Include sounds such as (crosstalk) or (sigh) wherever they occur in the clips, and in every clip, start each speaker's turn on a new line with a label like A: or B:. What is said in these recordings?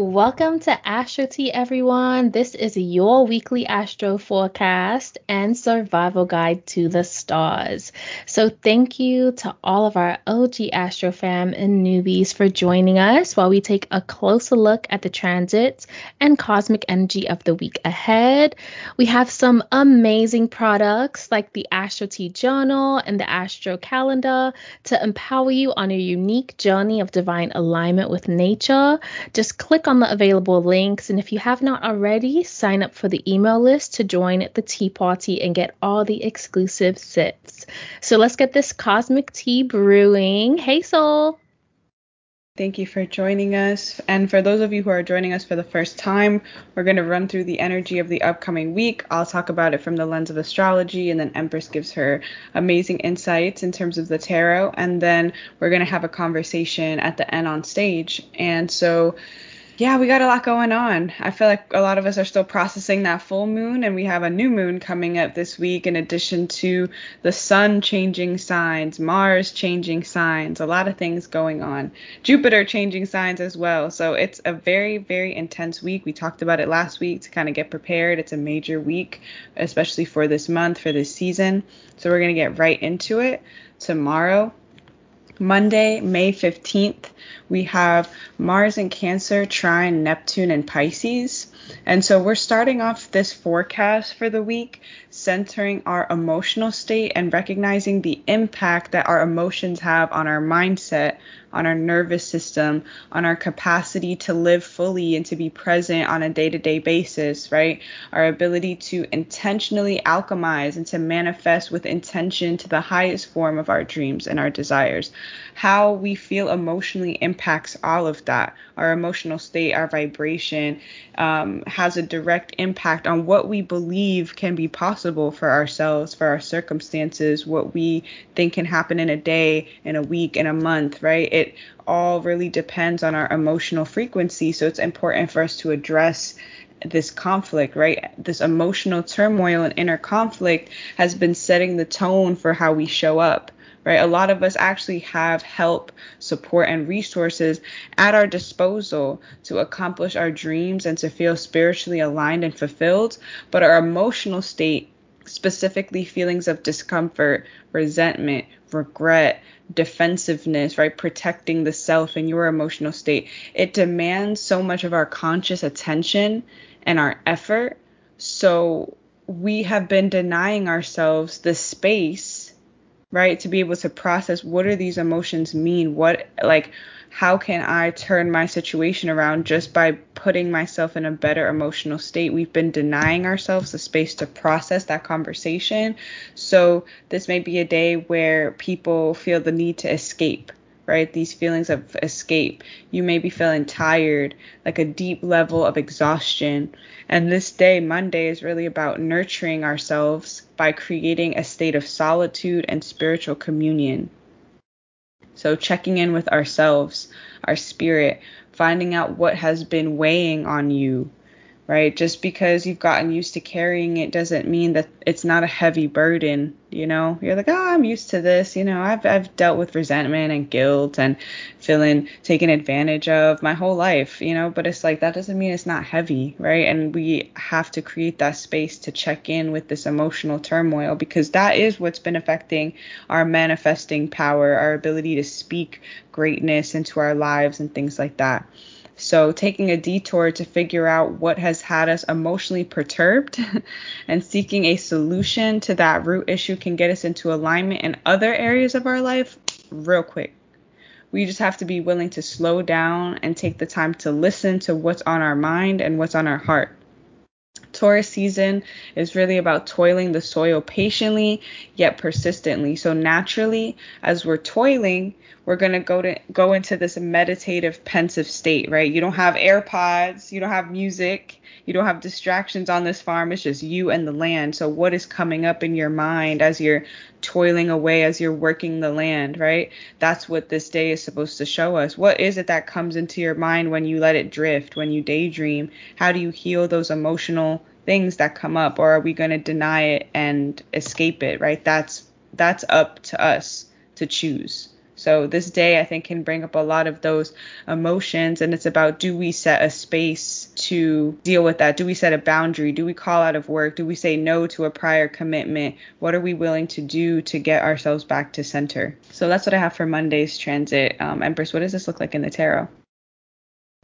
A: Welcome to Astro Tea, everyone. This is your weekly astro forecast and survival guide to the stars. So, thank you to all of our OG Astro fam and newbies for joining us while we take a closer look at the transits and cosmic energy of the week ahead. We have some amazing products like the Astro Tea Journal and the Astro Calendar to empower you on a unique journey of divine alignment with nature. Just click click on the available links. And if you have not already, sign up for the email list to join the tea party and get all the exclusive sips. So let's get this cosmic tea brewing. Hey, Sol.
B: Thank you for joining us. And for those of you who are joining us for the first time, we're going to run through the energy of the upcoming week. I'll talk about it from the lens of astrology, and then Empress gives her amazing insights in terms of the tarot. And then we're going to have a conversation at the end on stage. And so, yeah, we got a lot going on. I feel like a lot of us are still processing that full moon, and we have a new moon coming up this week, in addition to the sun changing signs, Mars changing signs, a lot of things going on, Jupiter changing signs as well. So it's a very, very intense week. We talked about it last week to kind of get prepared. It's a major week, especially for this month, for this season. So we're going to get right into it tomorrow. Monday, May 15th, we have Mars in Cancer, trine Neptune and Pisces. And so we're starting off this forecast for the week centering our emotional state and recognizing the impact that our emotions have on our mindset, on our nervous system, on our capacity to live fully and to be present on a day to day basis, right? Our ability to intentionally alchemize and to manifest with intention to the highest form of our dreams and our desires. How we feel emotionally impacts all of that. Our emotional state, our vibration um, has a direct impact on what we believe can be possible for ourselves, for our circumstances, what we think can happen in a day, in a week, in a month, right? it all really depends on our emotional frequency. So it's important for us to address this conflict, right? This emotional turmoil and inner conflict has been setting the tone for how we show up, right? A lot of us actually have help, support, and resources at our disposal to accomplish our dreams and to feel spiritually aligned and fulfilled, but our emotional state specifically feelings of discomfort, resentment, regret, defensiveness, right? Protecting the self and your emotional state. It demands so much of our conscious attention and our effort. So we have been denying ourselves the space, right, to be able to process what do these emotions mean? What, like, how can I turn my situation around just by putting myself in a better emotional state? We've been denying ourselves the space to process that conversation. So this may be a day where people feel the need to escape. Right? These feelings of escape. You may be feeling tired, like a deep level of exhaustion. And this day, Monday, is really about nurturing ourselves by creating a state of solitude and spiritual communion. So, checking in with ourselves, our spirit, finding out what has been weighing on you, right? Just because you've gotten used to carrying it doesn't mean that it's not a heavy burden, you know? You're like, "Oh, I'm used to this." You know, I've I've dealt with resentment and guilt and feeling taken advantage of my whole life, you know, but it's like that doesn't mean it's not heavy, right? And we have to create that space to check in with this emotional turmoil because that is what's been affecting our manifesting power, our ability to speak greatness into our lives and things like that. So, taking a detour to figure out what has had us emotionally perturbed (laughs) and seeking a solution to that root issue can get us into alignment in other areas of our life real quick. We just have to be willing to slow down and take the time to listen to what's on our mind and what's on our heart. Taurus season is really about toiling the soil patiently yet persistently. So naturally, as we're toiling, we're going to go to go into this meditative pensive state, right? You don't have AirPods, you don't have music, you don't have distractions on this farm. It's just you and the land. So what is coming up in your mind as you're toiling away as you're working the land, right? That's what this day is supposed to show us. What is it that comes into your mind when you let it drift, when you daydream? How do you heal those emotional things that come up or are we going to deny it and escape it, right? That's that's up to us to choose. So this day I think can bring up a lot of those emotions and it's about do we set a space to deal with that? Do we set a boundary? Do we call out of work? Do we say no to a prior commitment? What are we willing to do to get ourselves back to center? So that's what I have for Monday's transit. Um, Empress, what does this look like in the tarot?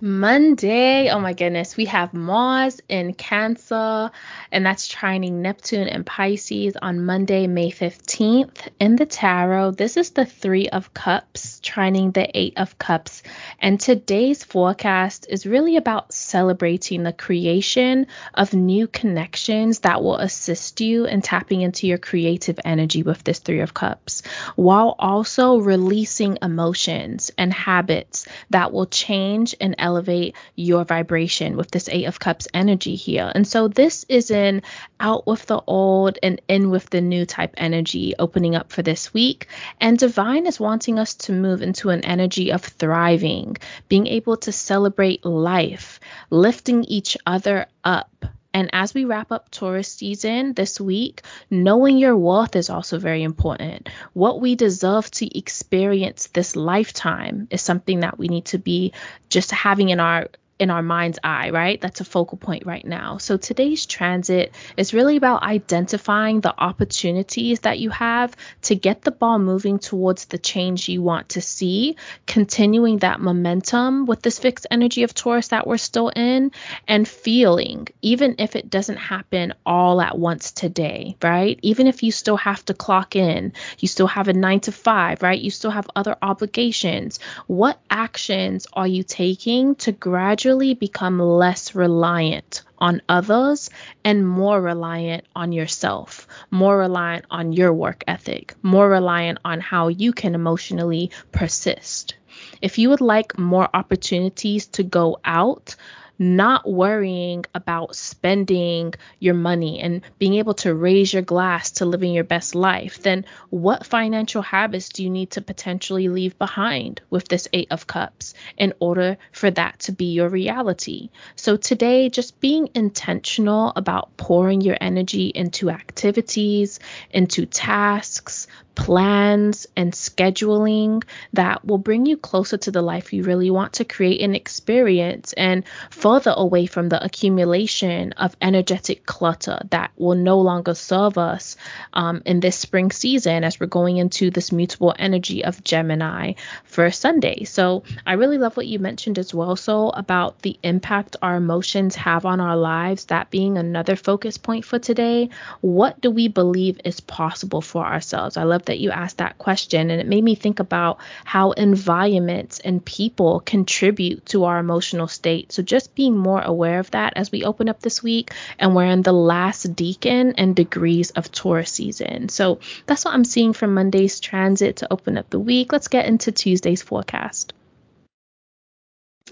A: Monday, oh my goodness, we have Mars in Cancer, and that's trining Neptune and Pisces on Monday, May 15th. In the tarot, this is the Three of Cups, trining the Eight of Cups. And today's forecast is really about celebrating the creation of new connections that will assist you in tapping into your creative energy with this Three of Cups, while also releasing emotions and habits that will change and elevate your vibration with this Eight of Cups energy here. And so this is an out with the old and in with the new type energy opening up for this week. And Divine is wanting us to move into an energy of thriving, being able to celebrate life, lifting each other up and as we wrap up Taurus season this week, knowing your worth is also very important. What we deserve to experience this lifetime is something that we need to be just having in our in our mind's eye, right? That's a focal point right now. So today's transit is really about identifying the opportunities that you have to get the ball moving towards the change you want to see, continuing that momentum with this fixed energy of Taurus that we're still in, and feeling, even if it doesn't happen all at once today, right? Even if you still have to clock in, you still have a nine to five, right? You still have other obligations. What actions are you taking to gradually gradually become less reliant on others and more reliant on yourself, more reliant on your work ethic, more reliant on how you can emotionally persist. If you would like more opportunities to go out, not worrying about spending your money and being able to raise your glass to living your best life, then what financial habits do you need to potentially leave behind with this Eight of Cups in order for that to be your reality? So today, just being intentional about pouring your energy into activities, into tasks, plans and scheduling that will bring you closer to the life you really want to create and experience and further away from the accumulation of energetic clutter that will no longer serve us um, in this spring season as we're going into this mutable energy of Gemini for Sunday. So I really love what you mentioned as well, so about the impact our emotions have on our lives, that being another focus point for today. What do we believe is possible for ourselves? I love that you asked that question, and it made me think about how environments and people contribute to our emotional state. So just being more aware of that as we open up this week, and we're in the last decan and degrees of Taurus season. So that's what I'm seeing from Monday's transit to open up the week. Let's get into Tuesday's forecast.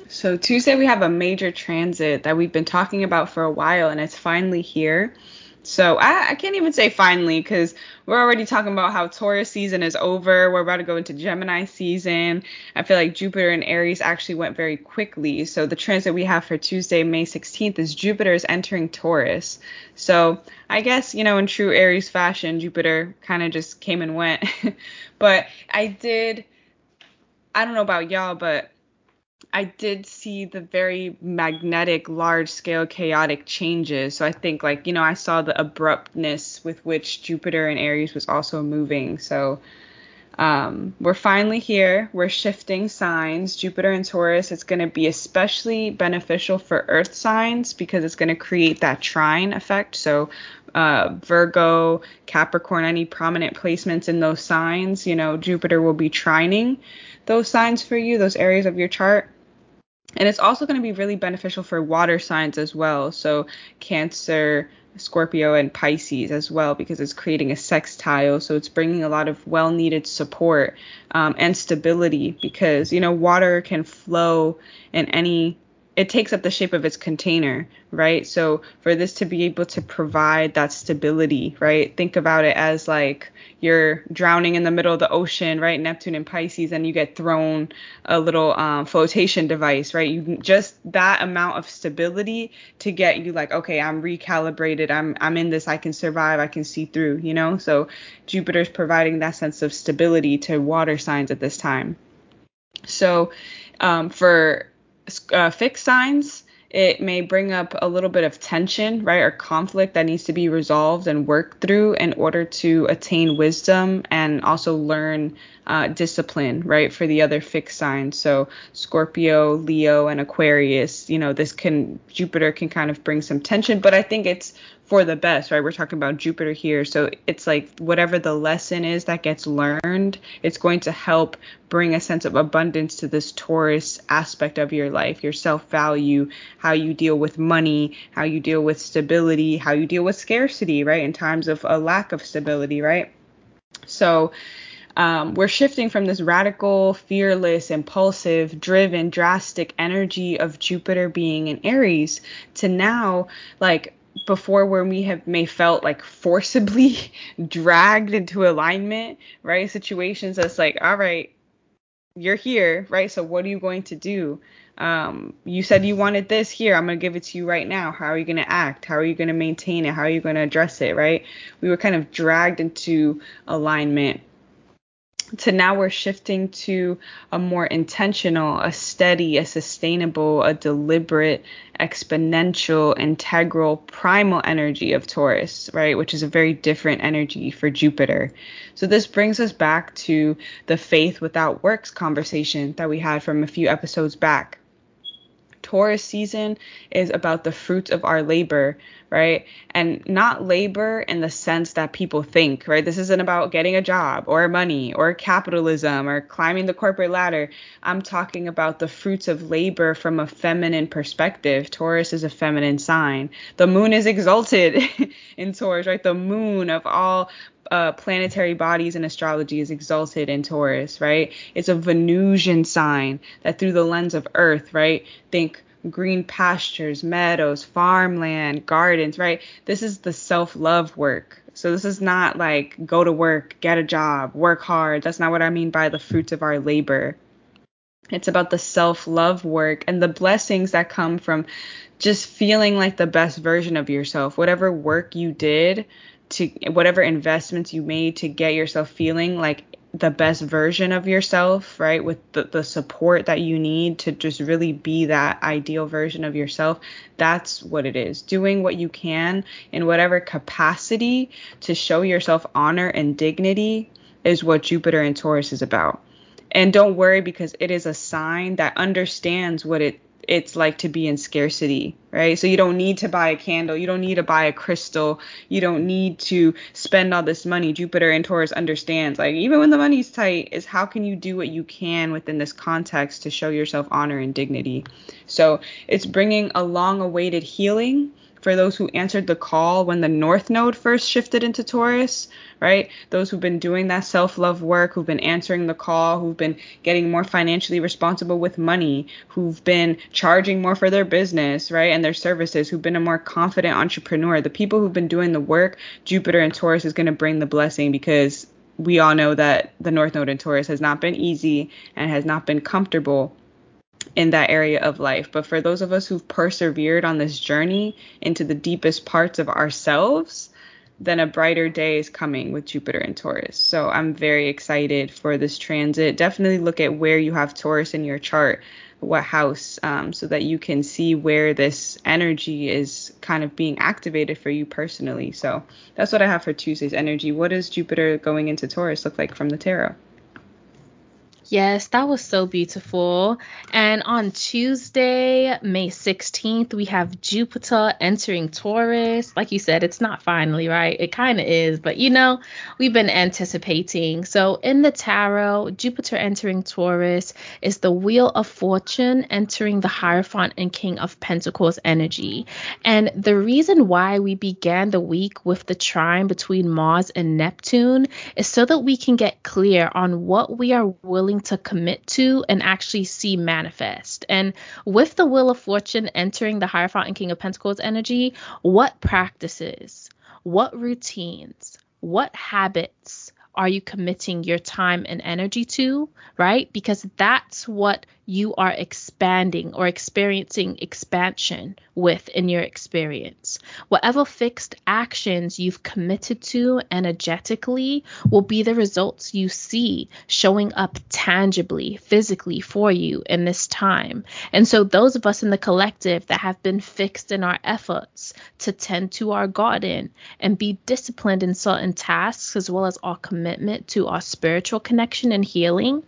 B: So Tuesday we have a major transit that we've been talking about for a while and it's finally here. So I, I can't even say finally because we're already talking about how Taurus season is over. We're about to go into Gemini season. I feel like Jupiter and Aries actually went very quickly. So the transit we have for Tuesday, May 16th, is Jupiter is entering Taurus. So I guess, you know, in true Aries fashion, Jupiter kind of just came and went. (laughs) but I did, I don't know about y'all, but I did see the very magnetic, large scale, chaotic changes. So I think, like, you know, I saw the abruptness with which Jupiter and Aries was also moving. So um, we're finally here. We're shifting signs. Jupiter and Taurus, it's going to be especially beneficial for Earth signs because it's going to create that trine effect. So uh, Virgo, Capricorn, any prominent placements in those signs, you know, Jupiter will be trining those signs for you, those areas of your chart. And it's also going to be really beneficial for water signs as well. So Cancer, Scorpio, and Pisces as well, because it's creating a sextile. So it's bringing a lot of well needed support um, and stability because, you know, water can flow in any it takes up the shape of its container, right? So for this to be able to provide that stability, right? Think about it as like you're drowning in the middle of the ocean, right? Neptune and Pisces, and you get thrown a little um, flotation device, right? You just that amount of stability to get you like, okay, I'm recalibrated, I'm I'm in this, I can survive, I can see through, you know. So Jupiter's providing that sense of stability to water signs at this time. So um, for uh, fixed signs, it may bring up a little bit of tension, right, or conflict that needs to be resolved and worked through in order to attain wisdom and also learn uh, discipline, right, for the other fixed signs. So Scorpio, Leo, and Aquarius, you know, this can, Jupiter can kind of bring some tension, but I think it's for the best, right? We're talking about Jupiter here. So it's like whatever the lesson is that gets learned, it's going to help bring a sense of abundance to this Taurus aspect of your life, your self value, how you deal with money, how you deal with stability, how you deal with scarcity, right? In times of a lack of stability, right? So, um, we're shifting from this radical, fearless, impulsive, driven, drastic energy of Jupiter being in Aries to now like before where we have may felt like forcibly (laughs) dragged into alignment, right? Situations that's like, all right, you're here, right? So what are you going to do? Um, you said you wanted this here. I'm gonna give it to you right now. How are you gonna act? How are you gonna maintain it? How are you gonna address it? Right? We were kind of dragged into alignment to now we're shifting to a more intentional, a steady, a sustainable, a deliberate, exponential, integral, primal energy of Taurus, right? Which is a very different energy for Jupiter. So this brings us back to the faith without works conversation that we had from a few episodes back. Taurus season is about the fruits of our labor, right? And not labor in the sense that people think, right? This isn't about getting a job or money or capitalism or climbing the corporate ladder. I'm talking about the fruits of labor from a feminine perspective. Taurus is a feminine sign. The moon is exalted (laughs) in Taurus, right? The moon of all uh, planetary bodies in astrology is exalted in Taurus, right? It's a Venusian sign that through the lens of Earth, right? Think green pastures, meadows, farmland, gardens, right? This is the self love work. So this is not like go to work, get a job, work hard. That's not what I mean by the fruits of our labor. It's about the self love work and the blessings that come from just feeling like the best version of yourself. Whatever work you did to whatever investments you made to get yourself feeling like the best version of yourself, right? With the, the support that you need to just really be that ideal version of yourself. That's what it is. Doing what you can in whatever capacity to show yourself honor and dignity is what Jupiter and Taurus is about. And don't worry because it is a sign that understands what it it's like to be in scarcity, right? So you don't need to buy a candle, you don't need to buy a crystal, you don't need to spend all this money. Jupiter and Taurus understands, like even when the money's tight, is how can you do what you can within this context to show yourself honor and dignity. So it's bringing a long-awaited healing for those who answered the call when the North Node first shifted into Taurus, right? Those who've been doing that self love work, who've been answering the call, who've been getting more financially responsible with money, who've been charging more for their business, right? And their services, who've been a more confident entrepreneur. The people who've been doing the work, Jupiter and Taurus is going to bring the blessing because we all know that the North Node in Taurus has not been easy and has not been comfortable in that area of life. But for those of us who've persevered on this journey into the deepest parts of ourselves, then a brighter day is coming with Jupiter and Taurus. So I'm very excited for this transit. Definitely look at where you have Taurus in your chart, what house, um, so that you can see where this energy is kind of being activated for you personally. So that's what I have for Tuesday's energy. What does Jupiter going into Taurus look like from the tarot?
A: Yes, that was so beautiful. And on Tuesday, May 16th, we have Jupiter entering Taurus. Like you said, it's not finally, right? It kind of is, but you know, we've been anticipating. So in the tarot, Jupiter entering Taurus is the Wheel of Fortune entering the Hierophant and King of Pentacles energy. And the reason why we began the week with the trine between Mars and Neptune is so that we can get clear on what we are willing to commit to and actually see manifest. And with the Wheel of Fortune entering the Hierophant and King of Pentacles energy, what practices, what routines, what habits are you committing your time and energy to, right? Because that's what you are expanding or experiencing expansion with in your experience. Whatever fixed actions you've committed to energetically will be the results you see showing up tangibly, physically for you in this time. And so, those of us in the collective that have been fixed in our efforts to tend to our garden and be disciplined in certain tasks, as well as our commitment to our spiritual connection and healing,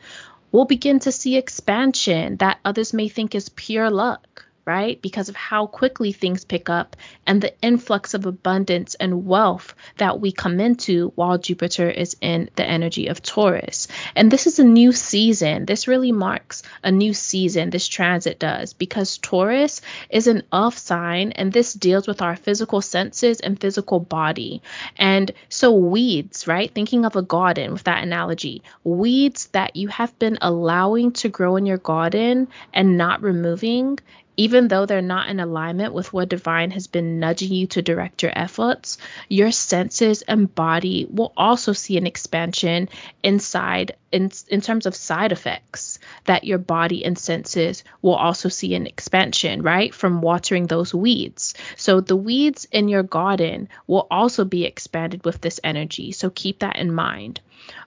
A: we'll begin to see expansion that others may think is pure luck right? Because of how quickly things pick up and the influx of abundance and wealth that we come into while Jupiter is in the energy of Taurus. And this is a new season. This really marks a new season, this transit does, because Taurus is an earth sign and this deals with our physical senses and physical body. And so, weeds, right? Thinking of a garden with that analogy, weeds that you have been allowing to grow in your garden and not removing even though they're not in alignment with what divine has been nudging you to direct your efforts, your senses and body will also see an expansion inside in, in terms of side effects that your body and senses will also see an expansion, right? From watering those weeds. So the weeds in your garden will also be expanded with this energy. So keep that in mind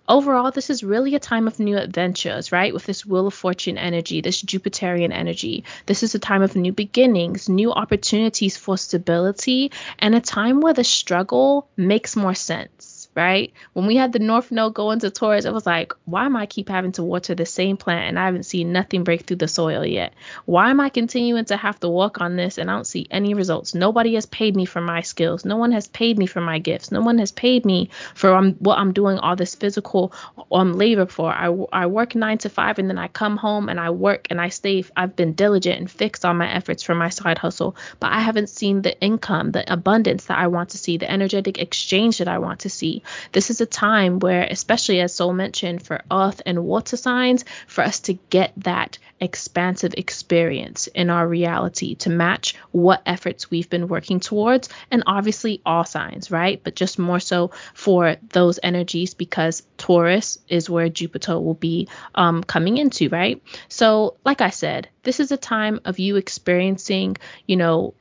A: overall, this is really a time of new adventures, right? With this Wheel of Fortune energy, this Jupiterian energy. This is a time of new beginnings, new opportunities for stability, and a time where the struggle makes more sense right? When we had the North Node go into Taurus, it was like, why am I keep having to water the same plant and I haven't seen nothing break through the soil yet? Why am I continuing to have to work on this and I don't see any results? Nobody has paid me for my skills. No one has paid me for my gifts. No one has paid me for um, what I'm doing all this physical um, labor for. I, I work nine to five and then I come home and I work and I stay. I've been diligent and fixed on my efforts for my side hustle, but I haven't seen the income, the abundance that I want to see, the energetic exchange that I want to see. This is a time where, especially as Sol mentioned, for earth and water signs, for us to get that expansive experience in our reality to match what efforts we've been working towards. And obviously, all signs, right? But just more so for those energies because Taurus is where Jupiter will be um, coming into, right? So, like I said, this is a time of you experiencing, you know,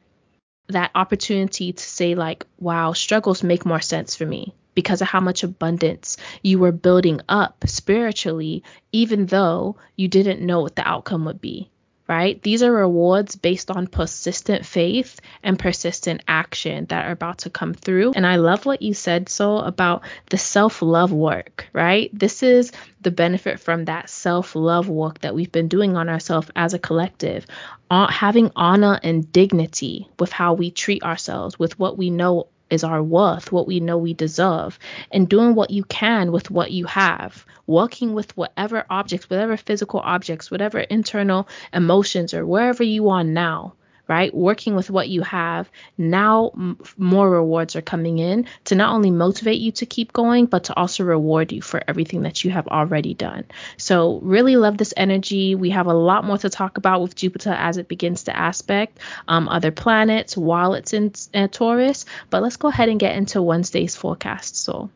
A: that opportunity to say, like, wow, struggles make more sense for me because of how much abundance you were building up spiritually, even though you didn't know what the outcome would be. Right? These are rewards based on persistent faith and persistent action that are about to come through. And I love what you said, so about the self love work, right? This is the benefit from that self love work that we've been doing on ourselves as a collective. Uh, having honor and dignity with how we treat ourselves, with what we know is our worth, what we know we deserve, and doing what you can with what you have, working with whatever objects, whatever physical objects, whatever internal emotions, or wherever you are now right? Working with what you have, now m- more rewards are coming in to not only motivate you to keep going, but to also reward you for everything that you have already done. So, really love this energy. We have a lot more to talk about with Jupiter as it begins to aspect um, other planets while it's in uh, Taurus. But let's go ahead and get into Wednesday's forecast. So,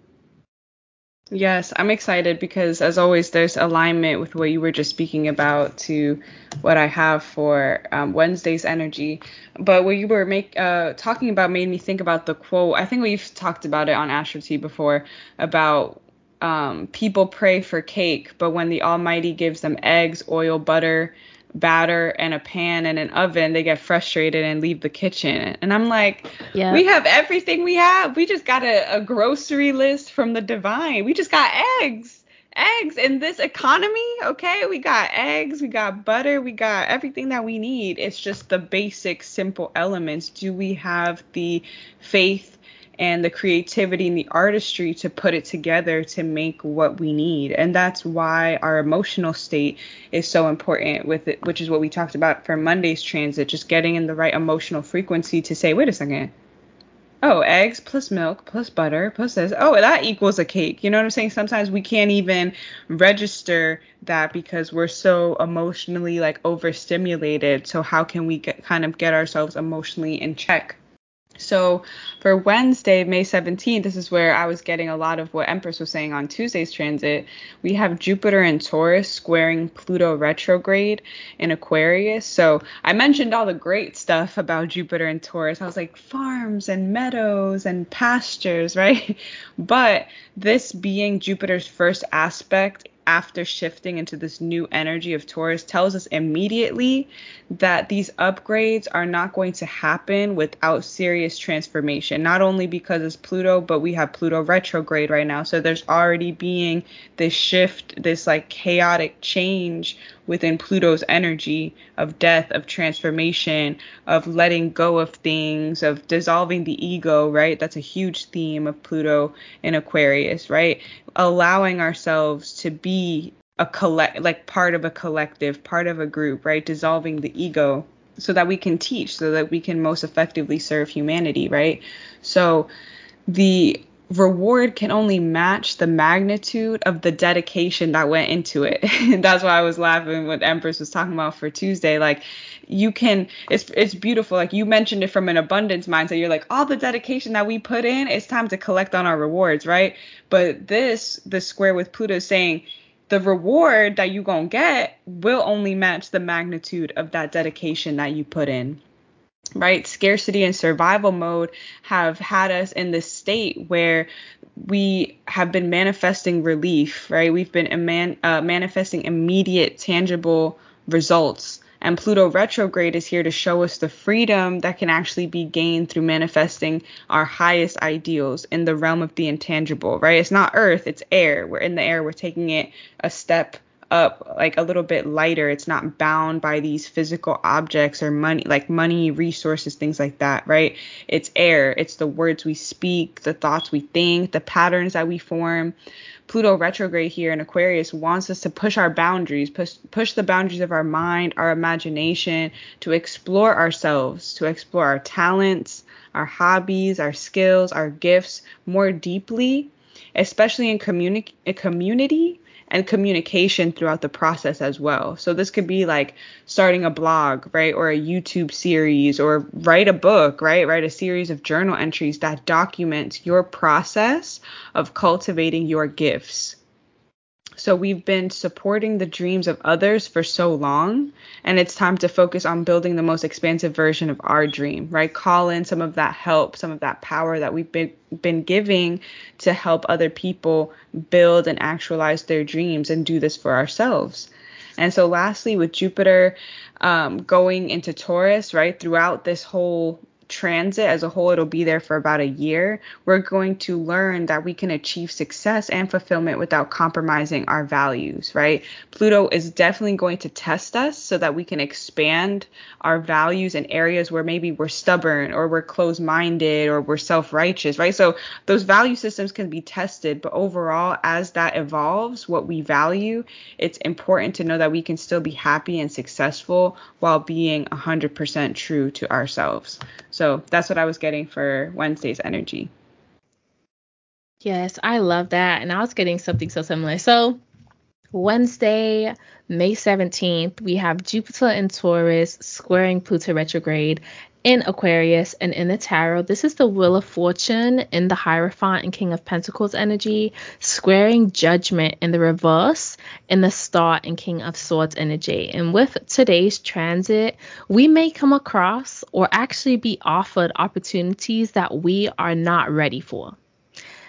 B: Yes, I'm excited because, as always, there's alignment with what you were just speaking about to what I have for um, Wednesday's energy. But what you were make, uh, talking about made me think about the quote. I think we've talked about it on Astro Tea before about um, people pray for cake, but when the Almighty gives them eggs, oil, butter, batter and a pan and an oven, they get frustrated and leave the kitchen. And I'm like, yeah. we have everything we have. We just got a, a grocery list from the divine. We just got eggs. Eggs in this economy, okay? We got eggs, we got butter, we got everything that we need. It's just the basic, simple elements. Do we have the faith and the creativity and the artistry to put it together to make what we need. And that's why our emotional state is so important with it, which is what we talked about for Monday's transit, just getting in the right emotional frequency to say, wait a second, oh, eggs plus milk plus butter plus this. Oh, that equals a cake. You know what I'm saying? Sometimes we can't even register that because we're so emotionally like overstimulated. So how can we get kind of get ourselves emotionally in check? So for Wednesday, May 17th, this is where I was getting a lot of what Empress was saying on Tuesday's transit. We have Jupiter and Taurus squaring Pluto retrograde in Aquarius. So I mentioned all the great stuff about Jupiter and Taurus. I was like farms and meadows and pastures, (laughs) right? But this being Jupiter's first aspect after shifting into this new energy of Taurus tells us immediately that these upgrades are not going to happen without serious transformation. Not only because it's Pluto, but we have Pluto retrograde right now. So there's already being this shift, this like chaotic change within Pluto's energy of death, of transformation, of letting go of things, of dissolving the ego, right? That's a huge theme of Pluto in Aquarius, right? Allowing ourselves to be a collect like part of a collective, part of a group, right? Dissolving the ego so that we can teach, so that we can most effectively serve humanity, right? So the reward can only match the magnitude of the dedication that went into it. and (laughs) That's why I was laughing when Empress was talking about for Tuesday. Like you can it's it's beautiful. Like you mentioned it from an abundance mindset. You're like, all the dedication that we put in, it's time to collect on our rewards, right? But this, the square with Pluto saying the reward that you gonna get will only match the magnitude of that dedication that you put in right? Scarcity and survival mode have had us in this state where we have been manifesting relief, right? We've been uh, manifesting immediate, tangible results. And Pluto retrograde is here to show us the freedom that can actually be gained through manifesting our highest ideals in the realm of the intangible, right? It's not earth, it's air. We're in the air, we're taking it a step up like a little bit lighter. It's not bound by these physical objects or money, like money, resources, things like that, right? It's air. It's the words we speak, the thoughts we think, the patterns that we form. Pluto retrograde here in Aquarius wants us to push our boundaries, push push the boundaries of our mind, our imagination, to explore ourselves, to explore our talents, our hobbies, our skills, our gifts more deeply, especially in communi- community and communication throughout the process as well. So this could be like starting a blog, right? Or a YouTube series or write a book, right? Write a series of journal entries that documents your process of cultivating your gifts. So we've been supporting the dreams of others for so long, and it's time to focus on building the most expansive version of our dream, right? Call in some of that help, some of that power that we've been been giving to help other people build and actualize their dreams and do this for ourselves. And so lastly, with Jupiter um, going into Taurus, right, throughout this whole transit as a whole, it'll be there for about a year, we're going to learn that we can achieve success and fulfillment without compromising our values, right? Pluto is definitely going to test us so that we can expand our values in areas where maybe we're stubborn or we're closed minded or we're self righteous, right? So those value systems can be tested, but overall, as that evolves, what we value, it's important to know that we can still be happy and successful while being 100% true to ourselves. So that's what I was getting for Wednesday's energy.
A: Yes, I love that. And I was getting something so similar. So Wednesday, May 17th, we have Jupiter in Taurus squaring Pluto retrograde in Aquarius and in the tarot. This is the Wheel of Fortune in the Hierophant and King of Pentacles energy, squaring Judgment in the reverse in the Star and King of Swords energy. And with today's transit, we may come across or actually be offered opportunities that we are not ready for.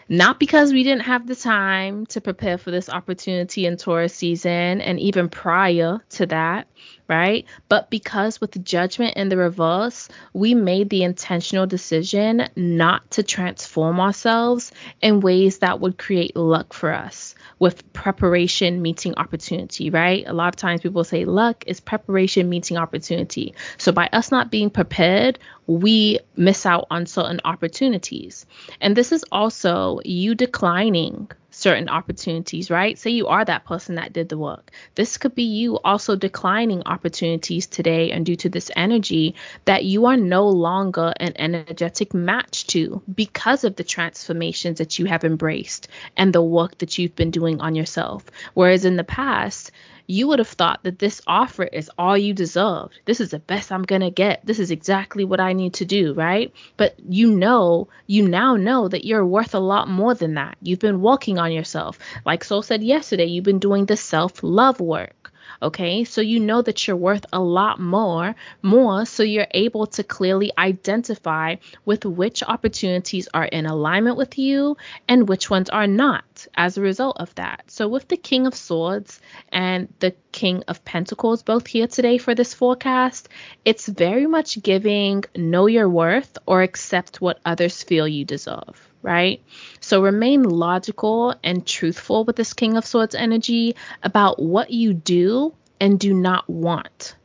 A: Not because we didn't have the time to prepare for this opportunity in Taurus season and even prior to that, right? But because with the judgment in the reverse, we made the intentional decision not to transform ourselves in ways that would create luck for us with preparation meeting opportunity, right? A lot of times people say luck is preparation meeting opportunity. So by us not being prepared, we miss out on certain opportunities. And this is also you declining certain opportunities, right? Say you are that person that did the work. This could be you also declining opportunities today and due to this energy that you are no longer an energetic match to because of the transformations that you have embraced and the work that you've been doing on yourself. Whereas in the past, you would have thought that this offer is all you deserved. This is the best I'm going to get. This is exactly what I need to do, right? But you know, you now know that you're worth a lot more than that. You've been working on yourself. Like Sol said yesterday, you've been doing the self love work. Okay, so you know that you're worth a lot more, more, so you're able to clearly identify with which opportunities are in alignment with you and which ones are not as a result of that. So, with the King of Swords and the King of Pentacles both here today for this forecast, it's very much giving know your worth or accept what others feel you deserve right? So remain logical and truthful with this King of Swords energy about what you do and do not want.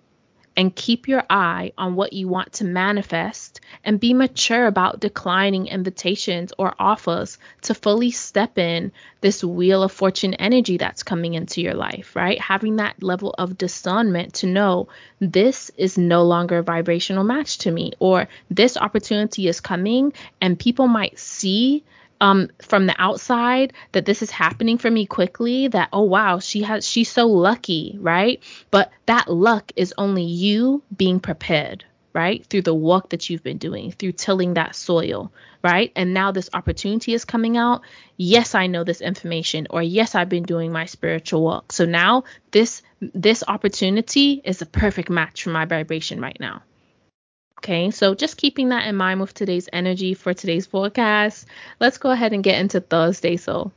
A: And keep your eye on what you want to manifest and be mature about declining invitations or offers to fully step in this wheel of fortune energy that's coming into your life, right? Having that level of discernment to know this is no longer a vibrational match to me, or this opportunity is coming and people might see um from the outside that this is happening for me quickly that oh wow she has she's so lucky right? But that luck is only you being prepared right? Through the work that you've been doing through tilling that soil right? And now this opportunity is coming out. Yes i know this information or yes i've been doing my spiritual work so now this this opportunity is a perfect match for my vibration right now Okay, so just keeping that in mind with today's energy for today's forecast, let's go ahead and get into Thursday. So,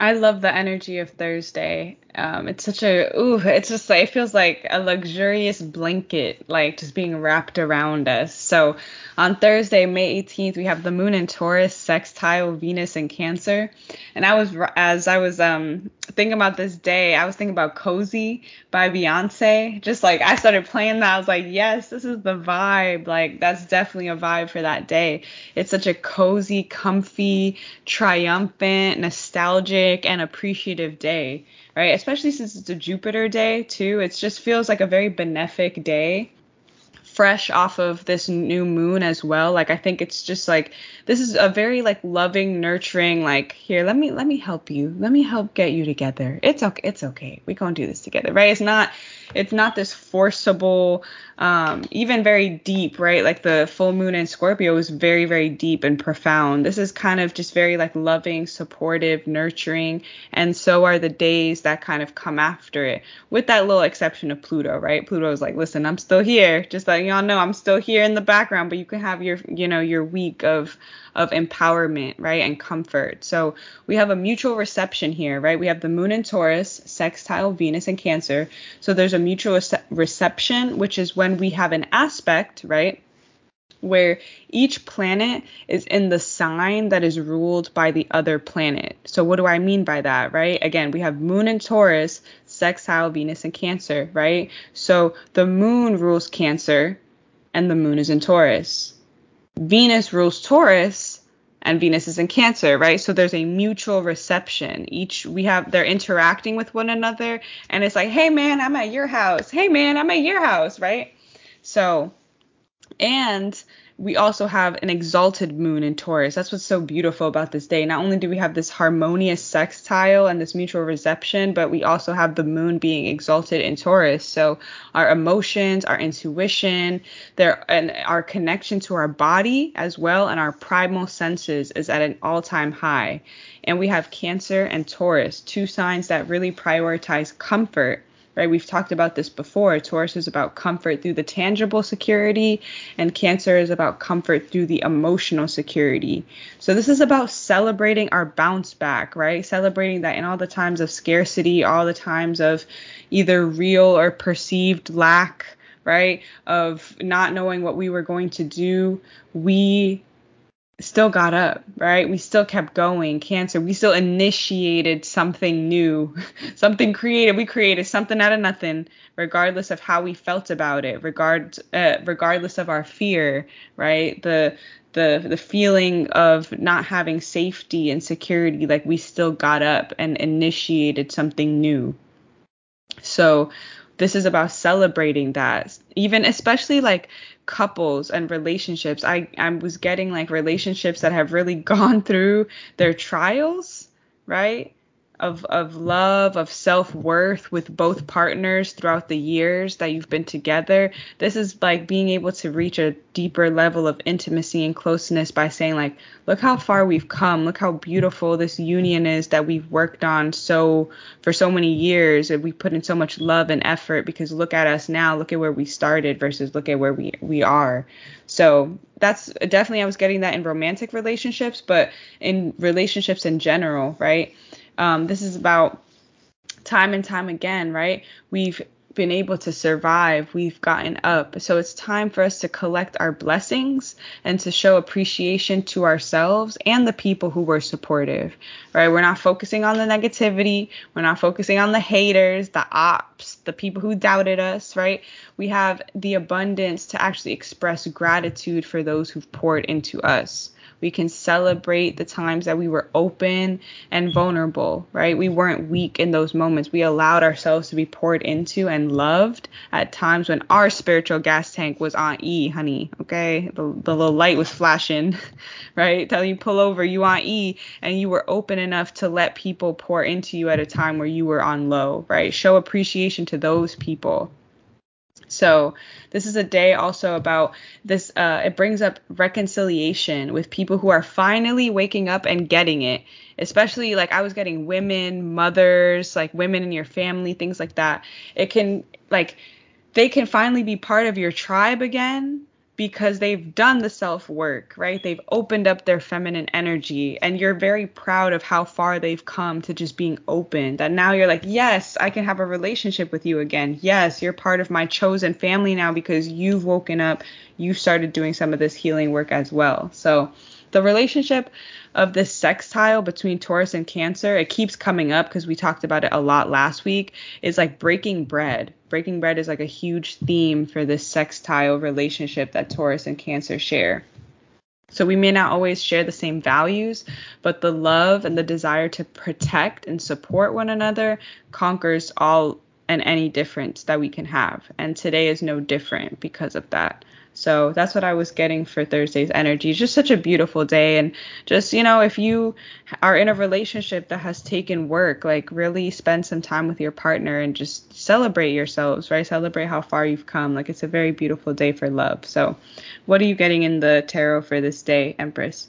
B: I love the energy of Thursday. Um, it's such a ooh, it's just like it feels like a luxurious blanket, like just being wrapped around us. So on Thursday, May 18th, we have the Moon in Taurus, sextile Venus in Cancer, and I was as I was um thinking about this day, I was thinking about Cozy by Beyonce. Just like I started playing that, I was like, yes, this is the vibe. Like that's definitely a vibe for that day. It's such a cozy, comfy, triumphant, nostalgic, and appreciative day right? Especially since it's a Jupiter day too. It just feels like a very benefic day fresh off of this new moon as well. Like I think it's just like this is a very like loving, nurturing, like here, let me let me help you. Let me help get you together. It's okay. It's okay. We gonna do this together, right? It's not it's not this forcible, um, even very deep, right? Like the full moon in Scorpio is very, very deep and profound. This is kind of just very like loving, supportive, nurturing, and so are the days that kind of come after it, with that little exception of Pluto, right? Pluto is like, listen, I'm still here, just letting y'all know I'm still here in the background, but you can have your, you know, your week of of empowerment, right, and comfort. So we have a mutual reception here, right? We have the moon in Taurus, sextile Venus and Cancer. So there's a mutual reception, which is when we have an aspect, right? where each planet is in the sign that is ruled by the other planet. So what do I mean by that, right? Again, we have moon in Taurus, sextile Venus and Cancer, right? So the moon rules Cancer and the moon is in Taurus. Venus rules Taurus and Venus is in Cancer, right? So there's a mutual reception. Each we have they're interacting with one another and it's like, "Hey man, I'm at your house. Hey man, I'm at your house," right? So and we also have an exalted moon in Taurus. That's what's so beautiful about this day. Not only do we have this harmonious sextile and this mutual reception, but we also have the moon being exalted in Taurus. So our emotions, our intuition, there and our connection to our body as well and our primal senses is at an all-time high. And we have Cancer and Taurus, two signs that really prioritize comfort right? We've talked about this before. Taurus is about comfort through the tangible security, and Cancer is about comfort through the emotional security. So this is about celebrating our bounce back, right? Celebrating that in all the times of scarcity, all the times of either real or perceived lack, right? Of not knowing what we were going to do, we still got up, right? We still kept going. Cancer, we still initiated something new, (laughs) something creative. We created something out of nothing, regardless of how we felt about it, regard, uh, regardless of our fear, right? The the the feeling of not having safety and security, like we still got up and initiated something new. So this is about celebrating that. Even especially like couples and relationships. I i was getting like relationships that have really (laughs) gone through their trials right of of love, of self-worth with both partners throughout the years that you've been together. This is like being able to reach a deeper level of intimacy and closeness by saying like, look how far we've come. Look how beautiful this union is that we've worked on so for so many years and we put in so much love and effort because look at us now. Look at where we started versus look at where we we are. So that's definitely I was getting that in romantic relationships, but in relationships in general, right? Um, this is about time and time again, right? We've been able to survive, we've gotten up. So it's time for us to collect our blessings and to show appreciation to ourselves and the people who were supportive, right? We're not focusing on the negativity, we're not focusing on the haters, the ops, the people who doubted us, right? We have the abundance to actually express gratitude for those who've poured into us. We can celebrate the times that we were open and vulnerable, right? We weren't weak in those moments. We allowed ourselves to be poured into and loved at times when our spiritual gas tank was on E, honey. Okay. The, the little light was flashing, (laughs) right? Telling you pull over, you on E, and you were open enough to let people pour into you at a time where you were on low, right? Show appreciation to those people. So this is a day also about this. Uh, it brings up reconciliation with people who are finally waking up and getting it. Especially like I was getting women, mothers, like women in your family, things like that. It can like they can finally be part of your tribe again because they've done the self work, right? They've opened up their feminine energy and you're very proud of how far they've come to just being open. That now you're like, yes, I can have a relationship with you again. Yes, you're part of my chosen family now because you've woken up, you've started doing some of this healing work as well. So the relationship of this sextile between Taurus and Cancer, it keeps coming up because we talked about it a lot last week, is like breaking bread. Breaking bread is like a huge theme for this sextile relationship that Taurus and Cancer share. So we may not always share the same values, but the love and the desire to protect and support one another conquers all and any difference that we can have. And today is no different because of that. So that's what I was getting for Thursday's energy. Just such a beautiful day. And just, you know, if you are in a relationship that has taken work, like really spend some time with your partner and just celebrate yourselves, right? Celebrate how far you've come. Like it's a very beautiful day for love. So, what are you getting in the tarot for this day, Empress?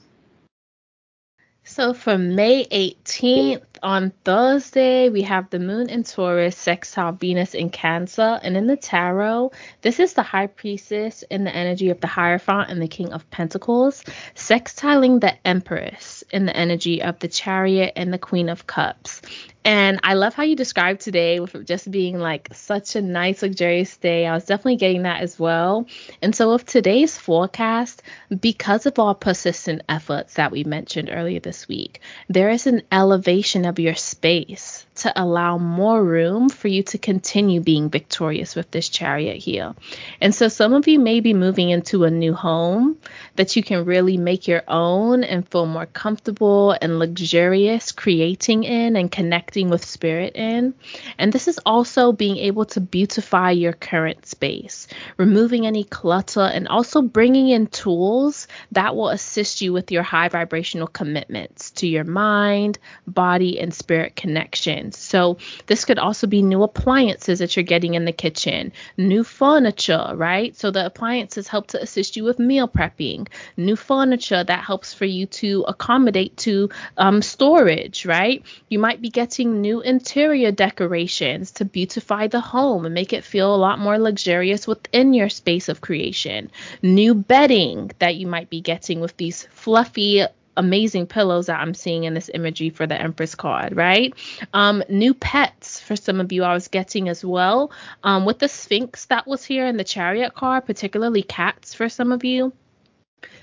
A: So for May 18th on Thursday, we have the moon in Taurus, sextile Venus in Cancer. And in the tarot, this is the high priestess in the energy of the Hierophant and the King of Pentacles, sextiling the Empress in the energy of the Chariot and the Queen of Cups. And I love how you described today with just being like such a nice, luxurious day. I was definitely getting that as well. And so, with today's forecast, because of our persistent efforts that we mentioned earlier this week, there is an elevation of your space to allow more room for you to continue being victorious with this chariot here. And so some of you may be moving into a new home that you can really make your own and feel more comfortable and luxurious creating in and connecting with spirit in. And this is also being able to beautify your current space, removing any clutter and also bringing in tools that will assist you with your high vibrational commitments to your mind, body, and spirit connection so this could also be new appliances that you're getting in the kitchen, new furniture, right? So the appliances help to assist you with meal prepping, new furniture that helps for you to accommodate to um, storage, right? You might be getting new interior decorations to beautify the home and make it feel a lot more luxurious within your space of creation. New bedding that you might be getting with these fluffy amazing pillows that I'm seeing in this imagery for the Empress card, right? Um, new pets for some of you I was getting as well. Um, with the Sphinx that was here in the Chariot card, particularly cats for some of you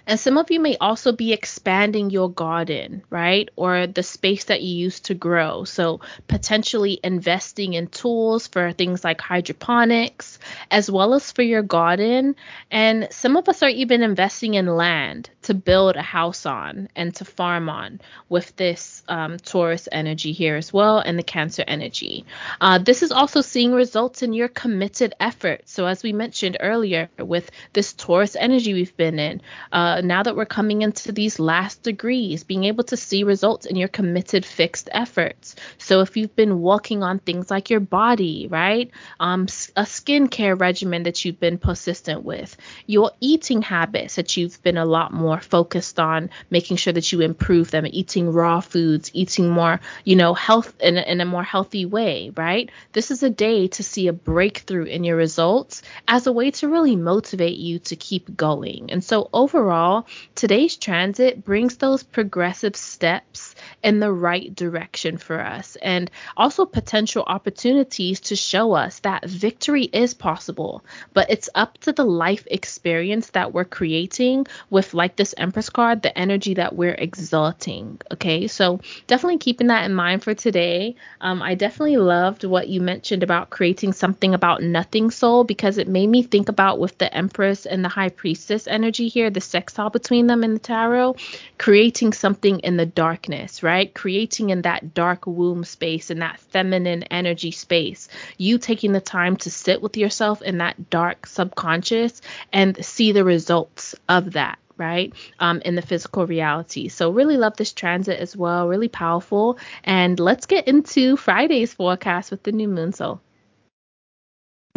A: And some of you may also be expanding your garden, right? Or the space that you use to grow. So potentially investing in tools for things like hydroponics, as well as for your garden. And some of us are even investing in land to build a house on and to farm on with this um, Taurus energy here as well and the Cancer energy. Uh, this is also seeing results in your committed effort. So as we mentioned earlier, with this Taurus energy we've been in, uh, now that we're coming into these last degrees, being able to see results in your committed fixed efforts. So if you've been working on things like your body, right? Um, a skincare regimen that you've been persistent with, your eating habits that you've been a lot more focused on making sure that you improve them, eating raw foods, eating more, you know, health in a, in a more healthy way, right? This is a day to see a breakthrough in your results as a way to really motivate you to keep going. And so overall, today's transit brings those progressive steps in the right direction for us and also potential opportunities to show us that victory is possible, but it's up to the life experience that we're creating with like this Empress card, the energy that we're exalting. Okay, so definitely keeping that in mind for today. Um, I definitely loved what you mentioned about creating something about nothing Sol because it made me think about with the Empress and the High Priestess energy here, the sextile between them in the tarot, creating something in the darkness, right? Creating in that dark womb space, in that feminine energy space. You taking the time to sit with yourself in that dark subconscious and see the results of that right? Um, in the physical reality. So really love this transit as well. Really powerful. And let's get into friday's forecast with the new moon so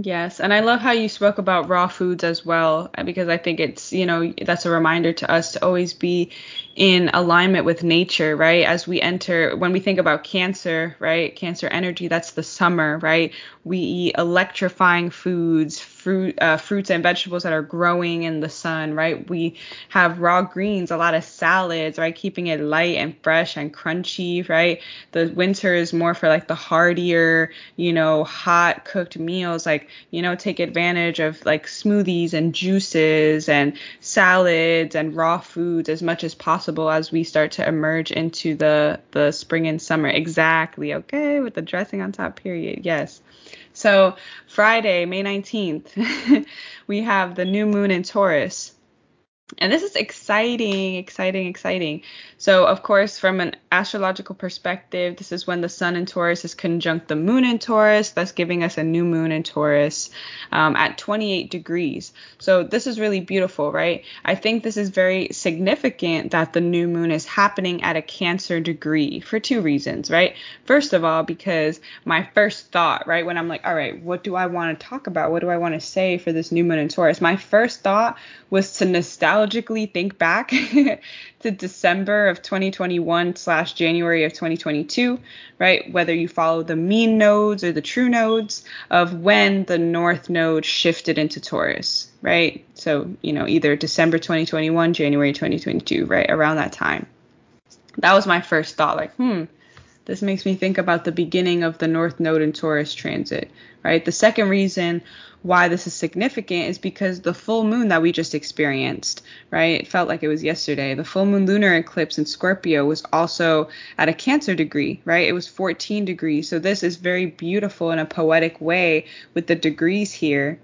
B: Yes, and I love how you spoke about raw foods as well, uh, because I think it's, you know, that's a reminder to us to always be in alignment with nature, right? As we enter, when we think about cancer, right? Cancer energy, that's the summer, right? We eat electrifying foods, fruit, uh, fruits and vegetables that are growing in the sun, right? We have raw greens, a lot of salads, right? Keeping it light and fresh and crunchy, right? The winter is more for like the heartier, you know, hot cooked meals, like, you know, take advantage of like smoothies and juices and salads and raw foods as much as possible as we start to emerge into the the spring and summer. Exactly. Okay, with the dressing on top period. Yes. So, Friday, May 19th, (laughs) we have the new moon in Taurus. And this is exciting, exciting, exciting. So, of course, from an astrological perspective, this is when the sun in Taurus is conjunct the moon in Taurus, thus giving us a new moon in Taurus um, at 28 degrees. So, this is really beautiful, right? I think this is very significant that the new moon is happening at a Cancer degree for two reasons, right? First of all, because my first thought, right, when I'm like, all right, what do I want to talk about? What do I want to say for this new moon in Taurus? My first thought was to nostalgically think back (laughs) to December of 2021 slash January of 2022, right? Whether you follow the mean nodes or the true nodes of when the North node shifted into Taurus, right? So, you know, either December 2021, January 2022, right? Around that time. That was my first thought, like, hmm, this makes me think about the beginning of the North Node in Taurus transit, right? The second reason why this is significant is because the full moon that we just experienced, right? It felt like it was yesterday. The full moon lunar eclipse in Scorpio was also at a Cancer degree, right? It was 14 degrees. So this is very beautiful in a poetic way with the degrees here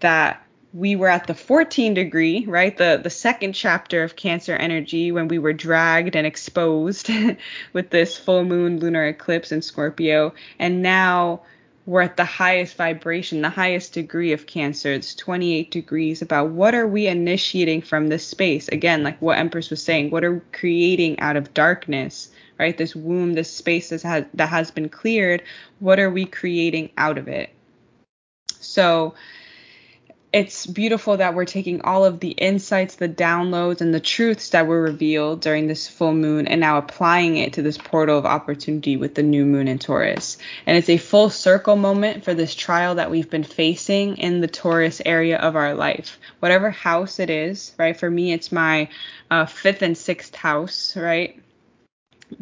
B: that we were at the 14 degree, right? The the second chapter of Cancer energy when we were dragged and exposed (laughs) with this full moon lunar eclipse in Scorpio, and now we're at the highest vibration, the highest degree of Cancer. It's 28 degrees. About what are we initiating from this space? Again, like what Empress was saying, what are we creating out of darkness? Right, this womb, this space that has, that has been cleared. What are we creating out of it? So it's beautiful that we're taking all of the insights, the downloads, and the truths that were revealed during this full moon and now applying it to this portal of opportunity with the new moon in Taurus. And it's a full circle moment for this trial that we've been facing in the Taurus area of our life. Whatever house it is, right? For me, it's my uh, fifth and sixth house, right?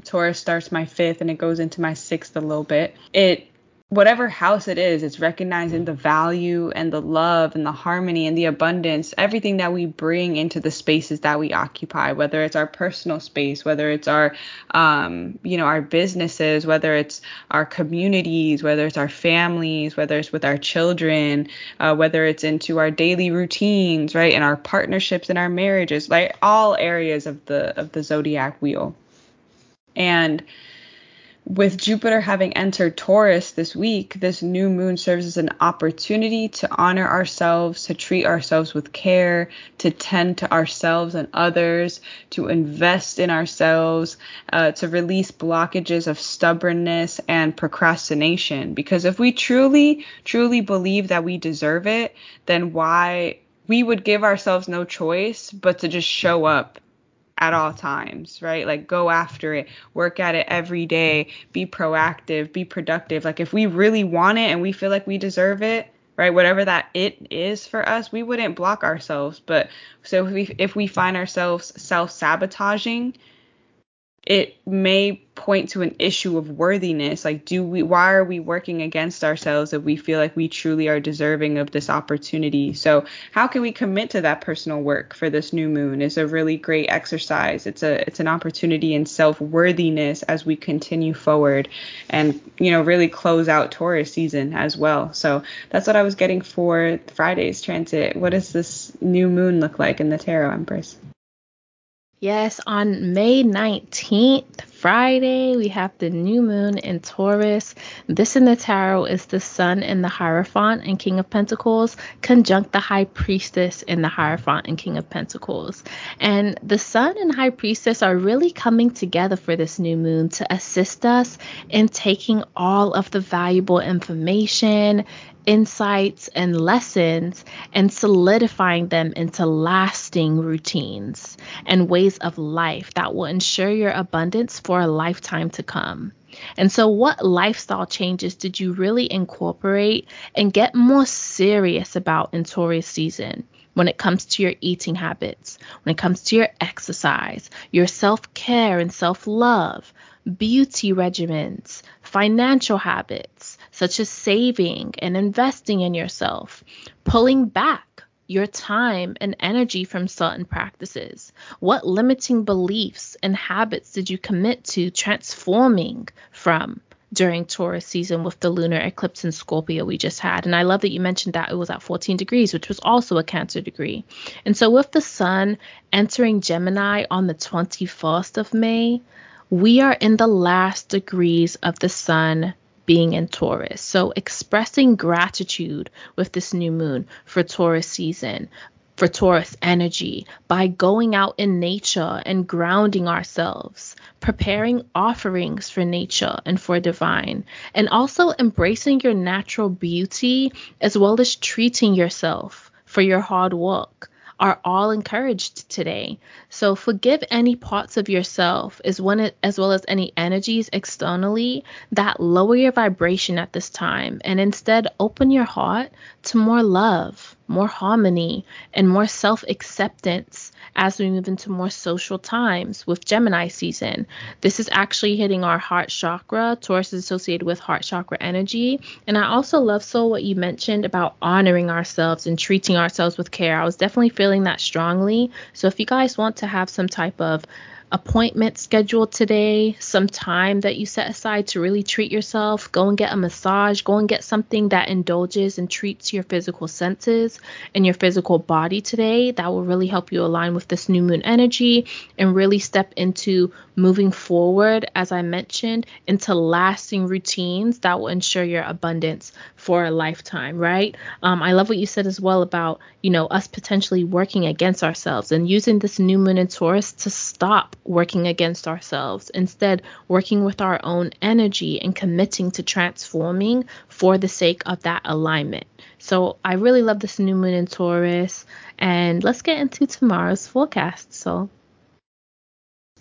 B: Taurus starts my fifth and it goes into my sixth a little bit. It whatever house it is, it's recognizing the value and the love and the harmony and the abundance, everything that we bring into the spaces that we occupy, whether it's our personal space, whether it's our, um, you know, our businesses, whether it's our communities, whether it's our families, whether it's with our children, uh, whether it's into our daily routines, right, and our partnerships and our marriages, like all areas of the of the zodiac wheel. And with Jupiter having entered Taurus this week, this new moon serves as an opportunity to honor ourselves, to treat ourselves with care, to tend to ourselves and others, to invest in ourselves, uh, to release blockages of stubbornness and procrastination. Because if we truly, truly believe that we deserve it, then why we would give ourselves no choice but to just show up at all times, right? Like go after it, work at it every day, be proactive, be productive. Like if we really want it and we feel like we deserve it, right? Whatever that it is for us, we wouldn't block ourselves. But so if we if we find ourselves self-sabotaging, it may point to an issue of worthiness. Like do we why are we working against ourselves if we feel like we truly are deserving of this opportunity? So how can we commit to that personal work for this new moon? Is a really great exercise. It's a it's an opportunity in self-worthiness as we continue forward and you know really close out taurus season as well. So that's what i was getting for friday's transit. What does this new moon look like in the tarot empress
A: Yes, on May 19th, Friday, we have the new moon in Taurus. This in the tarot is the sun in the Hierophant and King of Pentacles, conjunct the High Priestess in the Hierophant and King of Pentacles. And the sun and High Priestess are really coming together for this new moon to assist us in taking all of the valuable information, insights and lessons and solidifying them into lasting routines and ways of life that will ensure your abundance for a lifetime to come. And so, what lifestyle changes did you really incorporate and get more serious about in Taurus season? When it comes to your eating habits, when it comes to your exercise, your self care and self love, beauty regimens, financial habits, such as saving and investing in yourself, pulling back your time and energy from certain practices? What limiting beliefs and habits did you commit to transforming from during Taurus season with the lunar eclipse in Scorpio we just had? And I love that you mentioned that it was at 14 degrees, which was also a Cancer degree. And so with the sun entering Gemini on the 21st of May, we are in the last degrees of the sun being in Taurus. So expressing gratitude with this new moon for Taurus season, for Taurus energy by going out in nature and grounding ourselves, preparing offerings for nature and for divine, and also embracing your natural beauty as well as treating yourself for your hard work are all encouraged today. So forgive any parts of yourself as, one, as well as any energies externally that lower your vibration at this time and instead open your heart to more love, more harmony, and more self acceptance as we move into more social times with Gemini season. This is actually hitting our heart chakra. Taurus is associated with heart chakra energy. And I also love so what you mentioned about honoring ourselves and treating ourselves with care. I was definitely feeling that strongly. So if you guys want to have some type of appointment scheduled today, some time that you set aside to really treat yourself. Go and get a massage, go and get something that indulges and treats your physical senses and your physical body today. That will really help you align with this new moon energy and really step into moving forward, as I mentioned, into lasting routines that will ensure your abundance for a lifetime, right? Um, I love what you said as well about, you know, us potentially working against ourselves and using this new moon in Taurus to stop working against ourselves, instead, working with our own energy and committing to transforming for the sake of that alignment. So I really love this new moon in Taurus. And let's get into tomorrow's forecast. So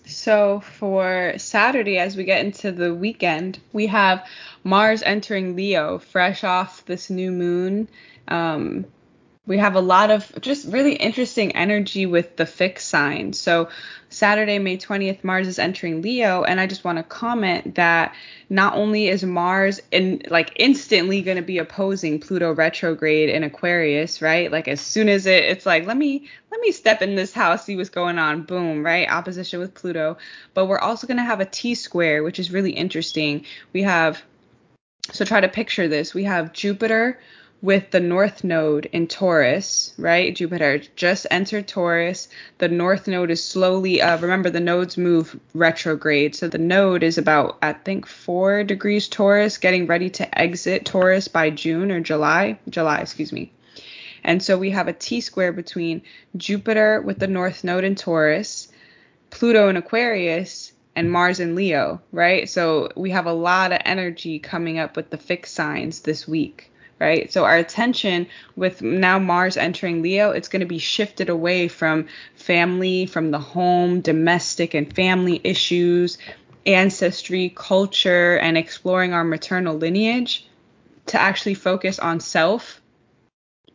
B: so for Saturday, as we get into the weekend, we have Mars entering Leo, fresh off this new moon. Um, we have a lot of just really interesting energy with the fixed sign. So Saturday, May 20th, Mars is entering Leo, and I just want to comment that not only is Mars in like instantly going to be opposing Pluto retrograde in Aquarius, right? Like as soon as it, it's like let me let me step in this house, see what's going on, boom, right? Opposition with Pluto, but we're also going to have a T square, which is really interesting. We have so try to picture this. We have Jupiter with the north node in Taurus, right? Jupiter just entered Taurus. The north node is slowly, uh, remember the nodes move retrograde. So the node is about, I think, four degrees Taurus, getting ready to exit Taurus by June or July. July, excuse me. And so we have a T square between Jupiter with the north node in Taurus, Pluto in Aquarius, and Mars in Leo, right? So we have a lot of energy coming up with the fixed signs this week right? So our attention with now Mars entering Leo, it's going to be shifted away from family, from the home, domestic and family issues, ancestry, culture, and exploring our maternal lineage to actually focus on self,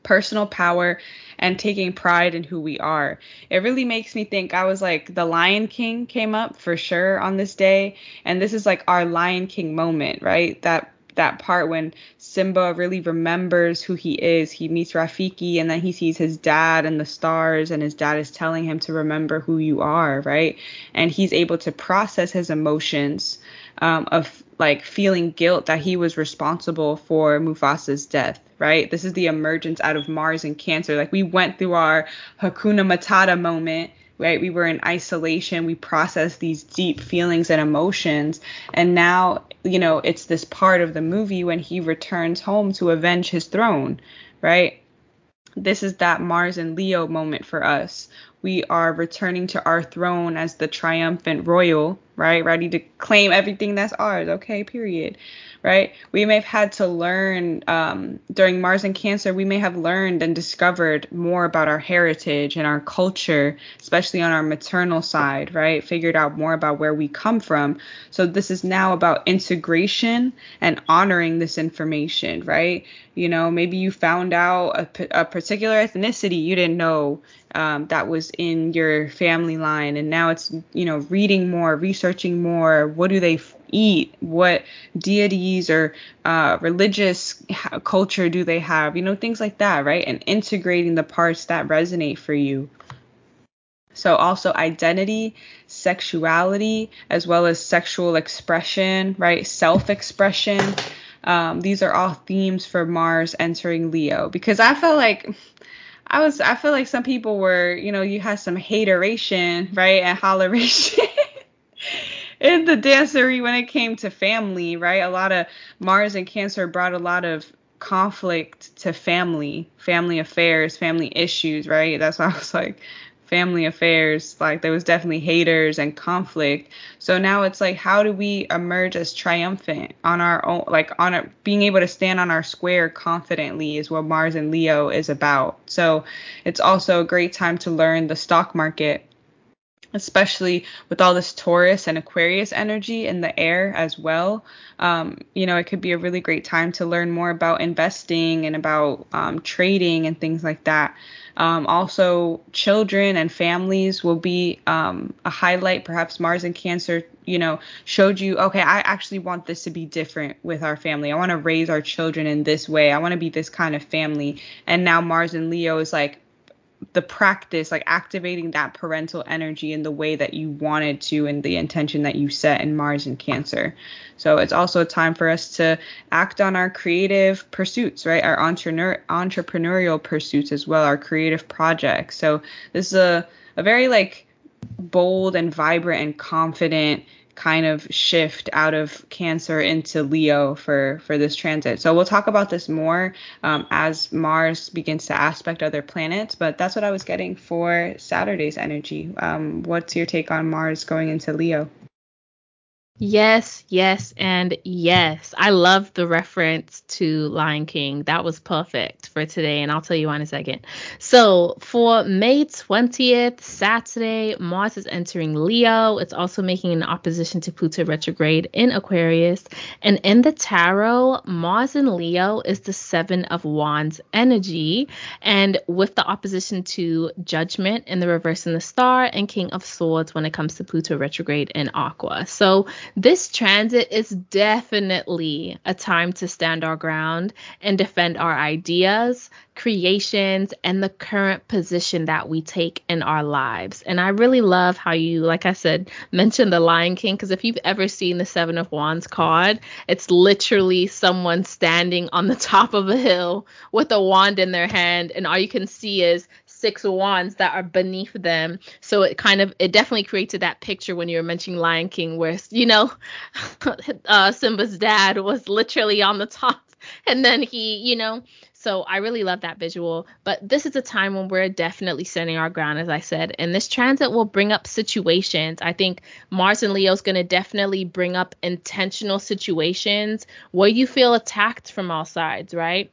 B: personal power, and taking pride in who we are. It really makes me think I was like the Lion King came up for sure on this day and this is like our Lion King moment, right? That that part when Simba really remembers who he is. He meets Rafiki and then he sees his dad and the stars and his dad is telling him to remember who you are, right? And he's able to process his emotions um, of like feeling guilt that he was responsible for Mufasa's death, right? This is the emergence out of Mars and Cancer. Like we went through our Hakuna Matata moment right? We were in isolation. We processed these deep feelings and emotions. And now, you know, it's this part of the movie when he returns home to avenge his throne, right? This is that Mars and Leo moment for us. We are returning to our throne as the triumphant royal, right? Ready to claim everything that's ours. Okay, period right? We may have had to learn um, during Mars and Cancer, we may have learned and discovered more about our heritage and our culture, especially on our maternal side, right? Figured out more about where we come from. So this is now about integration and honoring this information, right? You know, maybe you found out a, a particular ethnicity you didn't know um, that was in your family line, and now it's you know reading more, researching more. What do they eat? What deities or uh, religious culture do they have? You know, things like that, right? And integrating the parts that resonate for you. So, also identity, sexuality, as well as sexual expression, right? Self expression. Um, these are all themes for Mars entering Leo because I felt like I was I feel like some people were, you know, you had some hateration, right? And holleration (laughs) in the dancery when it came to family, right? A lot of Mars and Cancer brought a lot of conflict to family, family affairs, family issues, right? That's why I was like, family affairs, like there was definitely haters and conflict. So now it's like, how do we emerge as triumphant on our own, like on a, being able to stand on our square confidently is what Mars and Leo is about. So it's also a great time to learn the stock market especially with all this Taurus and Aquarius energy in the air as well. Um, you know, it could be a really great time to learn more about investing and about um, trading and things like that. Um, also, children and families will be um, a highlight. Perhaps Mars and Cancer, you know, showed you, okay, I actually want this to be different with our family. I want to raise our children in this way. I want to be this kind of family. And now Mars and Leo is like, the practice, like activating that parental energy in the way that you wanted to and the intention that you set in Mars and Cancer. So it's also a time for us to act on our creative pursuits, right? Our entrepreneur entrepreneurial pursuits as well, our creative projects. So this is a, a very like bold and vibrant and confident kind of shift out of Cancer into Leo for for this transit. So we'll talk about this more um, as Mars begins to aspect other planets. But that's what I was getting for Saturday's energy. Um, what's your take on Mars going into Leo?
A: Yes, yes, and yes. I love the reference to Lion King. That was perfect for today, and I'll tell you why in a second. So, for May 20th, Saturday, Mars is entering Leo. It's also making an opposition to Pluto retrograde in Aquarius. And in the tarot, Mars in Leo is the Seven of Wands energy. And with the opposition to Judgment in the reverse in the star, and King of Swords when it comes to Pluto retrograde in Aqua. So, this transit is definitely a time to stand our ground and defend our ideas, creations, and the current position that we take in our lives. And I really love how you, like I said, mentioned the Lion King, because if you've ever seen the Seven of Wands card, it's literally someone standing on the (laughs) top of a hill with a wand in their hand, and all you can see is six wands that are beneath them. So it kind of it definitely created that picture when you were mentioning Lion King, where you know (laughs) uh, Simba's dad was literally on the top, (laughs) and then he, you know. So I really love that visual. But this is a time when we're definitely standing our ground, as I said. And this transit will bring up situations. I think Mars and Leo is going to definitely bring up intentional situations where you feel attacked from all sides, right?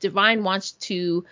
A: Divine wants to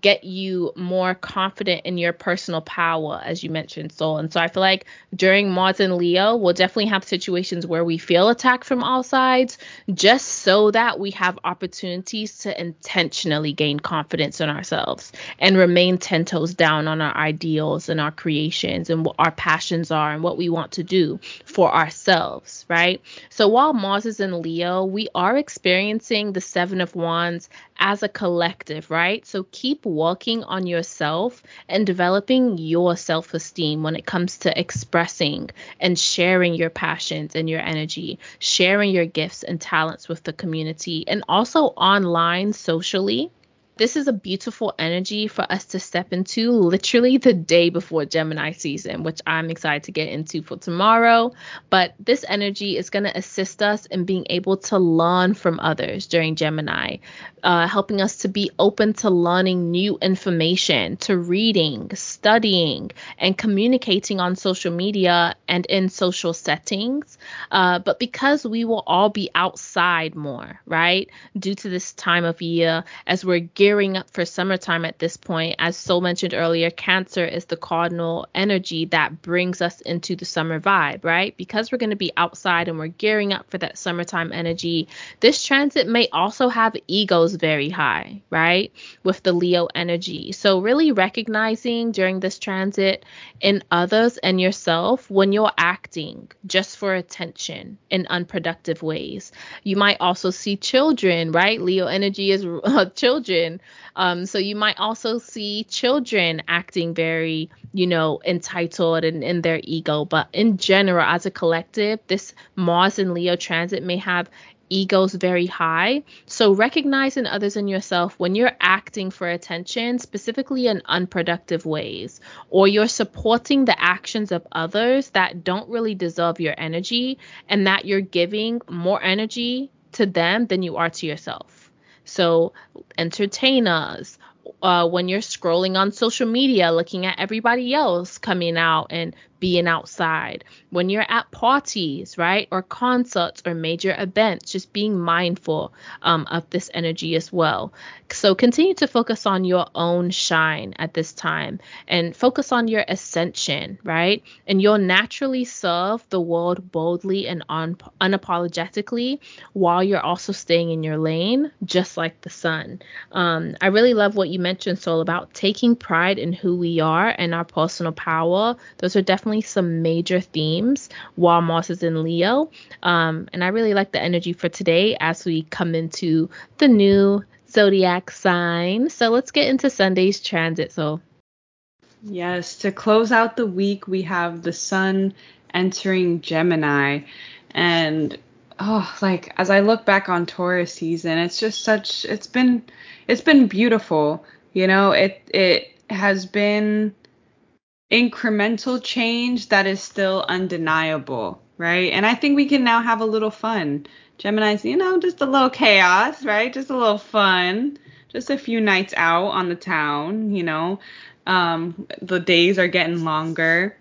A: get you more confident in your personal power, as you mentioned, Sol. And so I feel like during Mars and Leo, we'll definitely have situations where we feel attacked from all sides, just so that we have opportunities to intentionally gain confidence in ourselves and remain 10 toes down on our ideals and our creations and what our passions are and what we want to do for ourselves, right? So while Mars is in Leo, we are experiencing the Seven of Wands as a collective, right? So keep working on yourself and developing your self esteem when it comes to expressing and sharing your passions and your energy, sharing your gifts and talents with the community, and also online socially this is a beautiful energy for us to step into literally the day before Gemini season, which I'm excited to get into for tomorrow. But this energy is going to assist us in being able to learn from others during Gemini, uh, helping us to be open to learning new information, to reading, studying, and communicating on social media and in social settings. Uh, but because we will all be outside more, right, due to this time of year as we're gearing up for summertime at this point. As Sol mentioned earlier, Cancer is the cardinal energy that brings us into the summer vibe, right? Because we're going to be outside and we're gearing up for that summertime energy, this transit may also have egos very high, right? With the Leo energy. So, really recognizing during this transit in others and yourself when you're acting just for attention in unproductive ways. You might also see children, right? Leo energy is (laughs) uh, um, so you might also see children acting very, you know, entitled and in their ego. But in general, as a collective, this Mars and Leo transit may have egos very high. So recognizing others and yourself when you're acting for attention, specifically in unproductive ways, or you're supporting the actions of others that don't really deserve your energy and that you're giving more energy to them than you are to yourself. So entertain us, uh, when you're scrolling on social media, looking at everybody else coming out and being outside, when you're at parties, right, or concerts or major events, just being mindful um, of this energy as well. So continue to focus on your own shine at this time and focus on your ascension, right? And you'll naturally serve the world boldly and un- unapologetically while you're also staying in your lane, just like the sun. Um, I really love what you mentioned, Sol, about taking pride in who we are and our personal power. Those are definitely definitely some major themes while Mars is in Leo. Um, and I really like the energy for today as we come into the new zodiac sign. So let's get into Sunday's transit. So,
B: yes, to close out the week, we have the sun entering Gemini. And oh, like as I look back on Taurus season, it's just such it's been it's been beautiful. You know, it it has been incremental change that is still undeniable, right? And I think we can now have a little fun. Gemini's, you know, just a little chaos, right? Just a little fun. Just a few nights out on the town, you know. Um, the days are getting longer.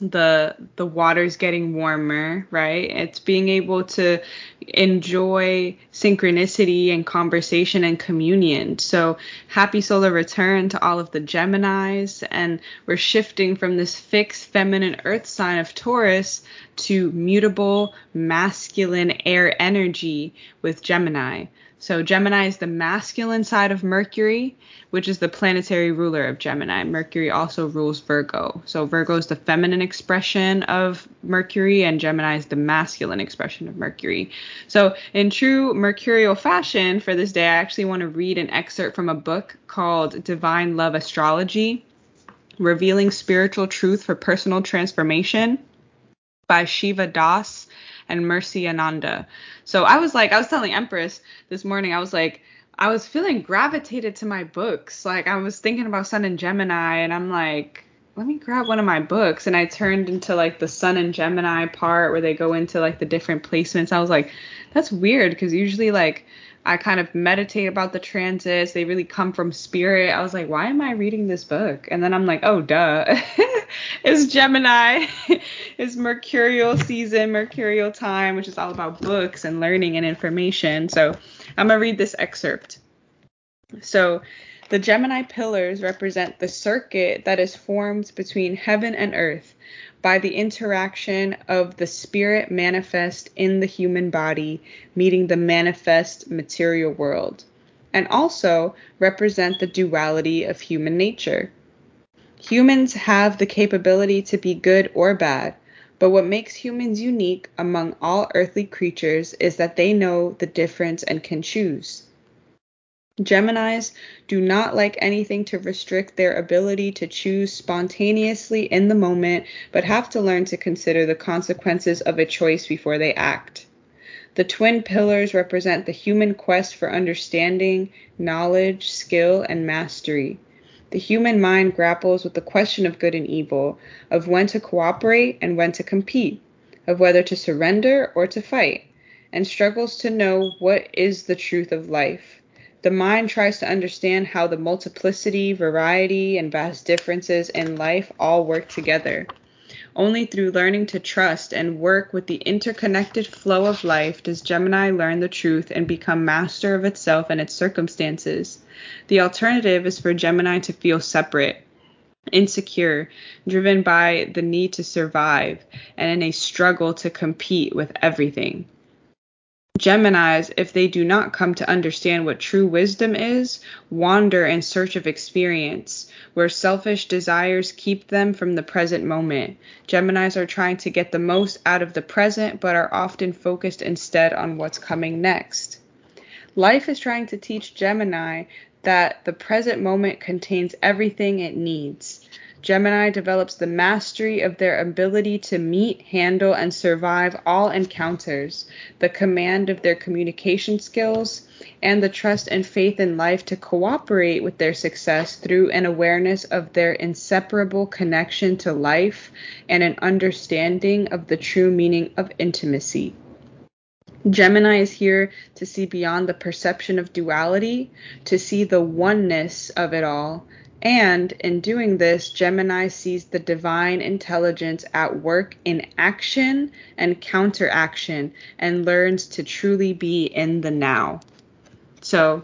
B: The the water's getting warmer, right? It's being able to enjoy synchronicity and conversation and communion. So happy solar return to all of the Geminis and we're shifting from this fixed feminine earth sign of Taurus to mutable masculine air energy with Gemini. So Gemini is the masculine side of Mercury, which is the planetary ruler of Gemini. Mercury also rules Virgo. So Virgo is the feminine expression of Mercury, and Gemini is the masculine expression of Mercury. So in true mercurial fashion for this day, I actually want to read an excerpt from a book called Divine Love Astrology, Revealing Spiritual Truth for Personal Transformation by Shiva Das and Mercy Ananda. So I was like, I was telling Empress this morning, I was like, I was feeling gravitated to my books. Like I was thinking about Sun and Gemini, and I'm like, let me grab one of my books. And I turned into like the Sun and Gemini part where they go into like the different placements. I was like, that's weird because usually like I kind of meditate about the transits. They really come from spirit. I was like, why am I reading this book? And then I'm like, oh, duh. (laughs) it's Gemini. (laughs) it's Mercurial season, Mercurial time, which is all about books and learning and information. So I'm going to read this excerpt. So the Gemini pillars represent the circuit that is formed between heaven and earth by the interaction of the spirit manifest in the human body meeting the manifest material world, and also represent the duality of human nature. Humans have the capability to be good or bad, but what makes humans unique among all earthly creatures is that they know the difference and can choose. Geminis do not like anything to restrict their ability to choose spontaneously in the moment, but have to learn to consider the consequences of a choice before they act. The twin pillars represent the human quest for understanding, knowledge, skill, and mastery. The human mind grapples with the question of good and evil, of when to cooperate and when to compete, of whether to surrender or to fight, and struggles to know what is the truth of life. The mind tries to understand how the multiplicity, variety, and vast differences in life all work together. Only through learning to trust and work with the interconnected flow of life does Gemini learn the truth and become master of itself and its circumstances. The alternative is for Gemini to feel separate, insecure, driven by the need to survive, and in a struggle to compete with everything. Geminis, if they do not come to understand what true wisdom is, wander in search of experience, where selfish desires keep them from the present moment. Geminis are trying to get the most out of the present, but are often focused instead on what's coming next. Life is trying to teach Gemini that the present moment contains everything it needs. Gemini develops the mastery of their ability to meet, handle, and survive all encounters, the command of their communication skills, and the trust and faith in life to cooperate with their success through an awareness of their inseparable connection to life and an understanding of the true meaning of intimacy. Gemini is here to see beyond the perception of duality, to see the oneness of it all, and in doing this, Gemini sees the divine intelligence at work in action and counteraction and learns to truly be in the now. So,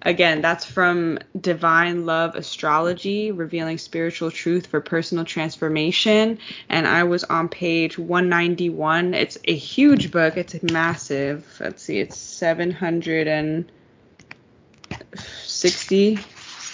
B: again, that's from Divine Love Astrology, revealing spiritual truth for personal transformation. And I was on page 191. It's a huge book, it's massive. Let's see, it's 760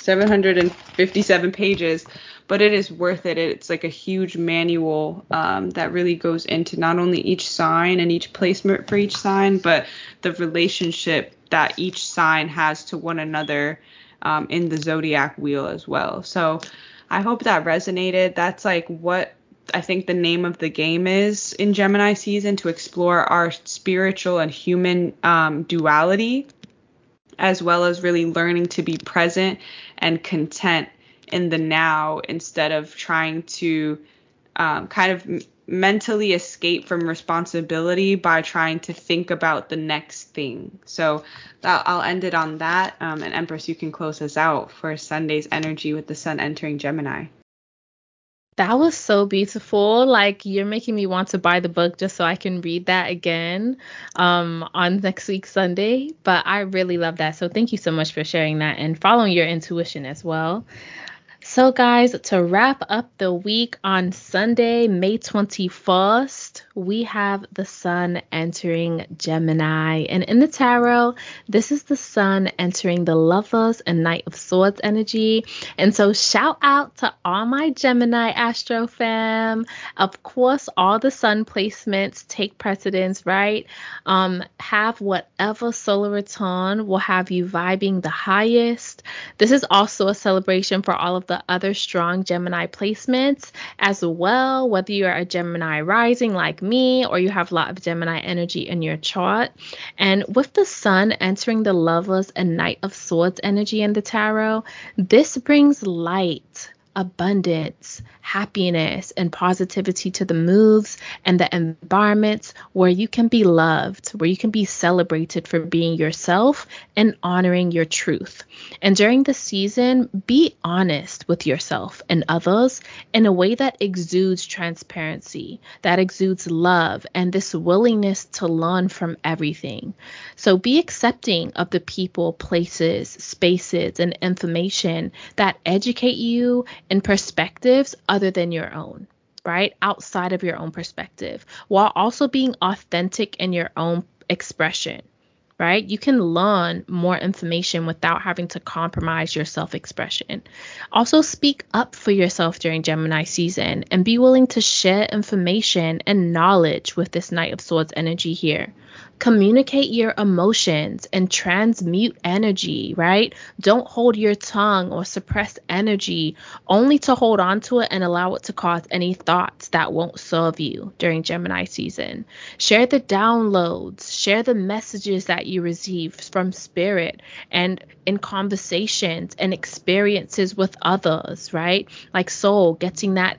B: 757 pages, but it is worth it. It's like a huge manual um, that really goes into not only each sign and each placement for each sign, but the relationship that each sign has to one another um, in the zodiac wheel as well. So I hope that resonated. That's like what I think the name of the game is in Gemini season to explore our spiritual and human um, duality as well as really learning to be present and content in the now instead of trying to um, kind of mentally escape from responsibility by trying to think about the next thing. So I'll end it on that. Um, and Empress, you can close us out for Sunday's energy with the sun entering Gemini.
A: That was so beautiful. Like you're making me want to buy the book just so I can read that again um, on next week Sunday. But I really love that. So thank you so much for sharing that and following your intuition as well. So, guys, to wrap up the week on Sunday, May 21st, we have the sun entering Gemini. And in the tarot, this is the sun entering the Lovers and Knight of Swords energy. And so, shout out to all my Gemini Astro fam. Of course, all the sun placements take precedence, right? Um, have whatever solar return will have you vibing the highest. This is also a celebration for all of the other strong Gemini placements as well, whether you're a Gemini rising like me or you have a lot of Gemini energy in your chart. And with the sun entering the lovers and knight of swords energy in the tarot, this brings light abundance, happiness, and positivity to the moves and the environments where you can be loved, where you can be celebrated for being yourself and honoring your truth. And during the season, be honest with yourself and others in a way that exudes transparency, that exudes love, and this willingness to learn from everything. So be accepting of the people, places, spaces, and information that educate you in perspectives other than your own, right? Outside of your own perspective, while also being authentic in your own expression, right? You can learn more information without having to compromise your self expression. Also, speak up for yourself during Gemini season and be willing to share information and knowledge with this Knight of Swords energy here communicate your emotions and transmute energy, right? Don't hold your tongue or suppress energy only to hold on to it and allow it to cause any thoughts that won't serve you during Gemini season. Share the downloads, share the messages that you receive from spirit and in conversations and experiences with others, right? Like Sol getting that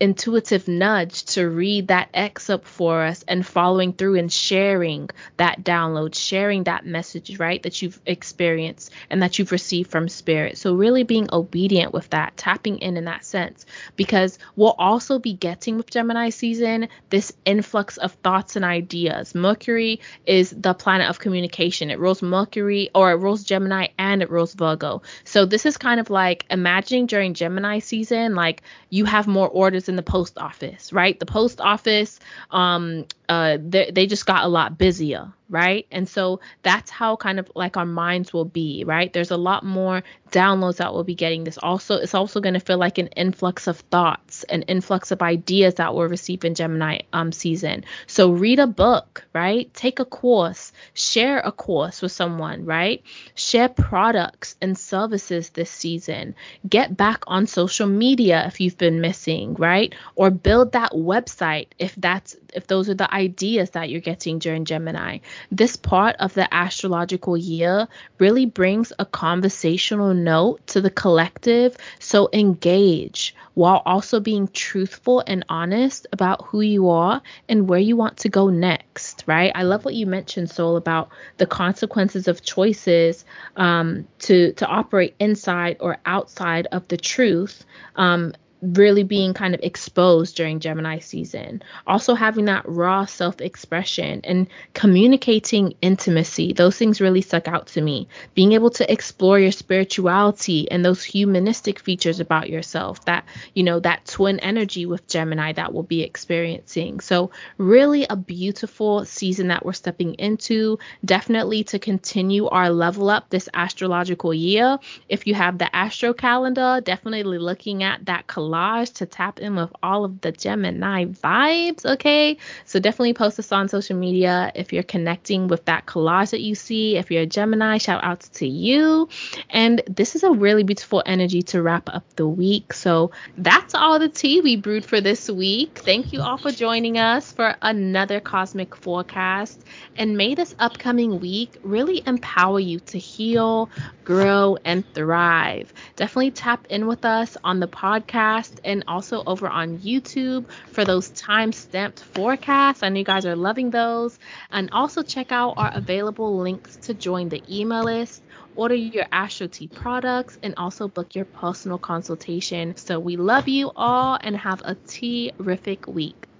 A: intuitive nudge to read that excerpt for us and following through and sharing sharing that download, sharing that message, right, that you've experienced and that you've received from spirit. So, really being obedient with that, tapping in in that sense, because we'll also be getting with Gemini season this influx of thoughts and ideas. Mercury is the planet of communication. It rules Mercury or it rules Gemini and it rules Virgo. So, this is kind of like imagining during Gemini season, like you have more orders in the post office, right? The post office, um, uh, they, they just got a lot busier right? And so that's how kind of like our minds will be, right? There's a lot more downloads that we'll be getting. This also it's also going to feel like an influx of thoughts, an influx of ideas that we'll receive in Gemini um season. So read a book, right? Take a course, share a course with someone, right? Share products and services this season. Get back on social media if you've been missing, right? Or build that website if that's if those are the ideas that you're getting during Gemini. This part of the astrological year really brings a conversational note to the collective. So engage while also being truthful and honest about who you are and where you want to go next, right? I love what you mentioned, Sol, about the consequences of choices um, to to operate inside or outside of the truth. Um, really being kind of exposed during Gemini season. Also having that raw self-expression and communicating intimacy. Those things really stuck out to me. Being able to explore your spirituality and those humanistic features about yourself that, you know, that twin energy with Gemini that we'll be experiencing. So really a beautiful season that we're stepping into. Definitely to continue our level up this astrological year. If you have the astro calendar, definitely looking at that collage to tap in with all of the Gemini vibes. Okay. So definitely post this on social media if you're connecting with that collage that you see. If you're a Gemini, shout out to you. And this is a really beautiful energy to wrap up the week. So that's all the tea we brewed for this week. Thank you all for joining us for another cosmic forecast. And may this upcoming week really empower you to heal, grow, and thrive. Definitely tap in with us on the podcast podcast and also over on YouTube for those time stamped forecasts. I know you guys are loving those. And also check out our available links to join the email list order your Astro Tea products, and also book your personal consultation. So we love you all and have a terrific week.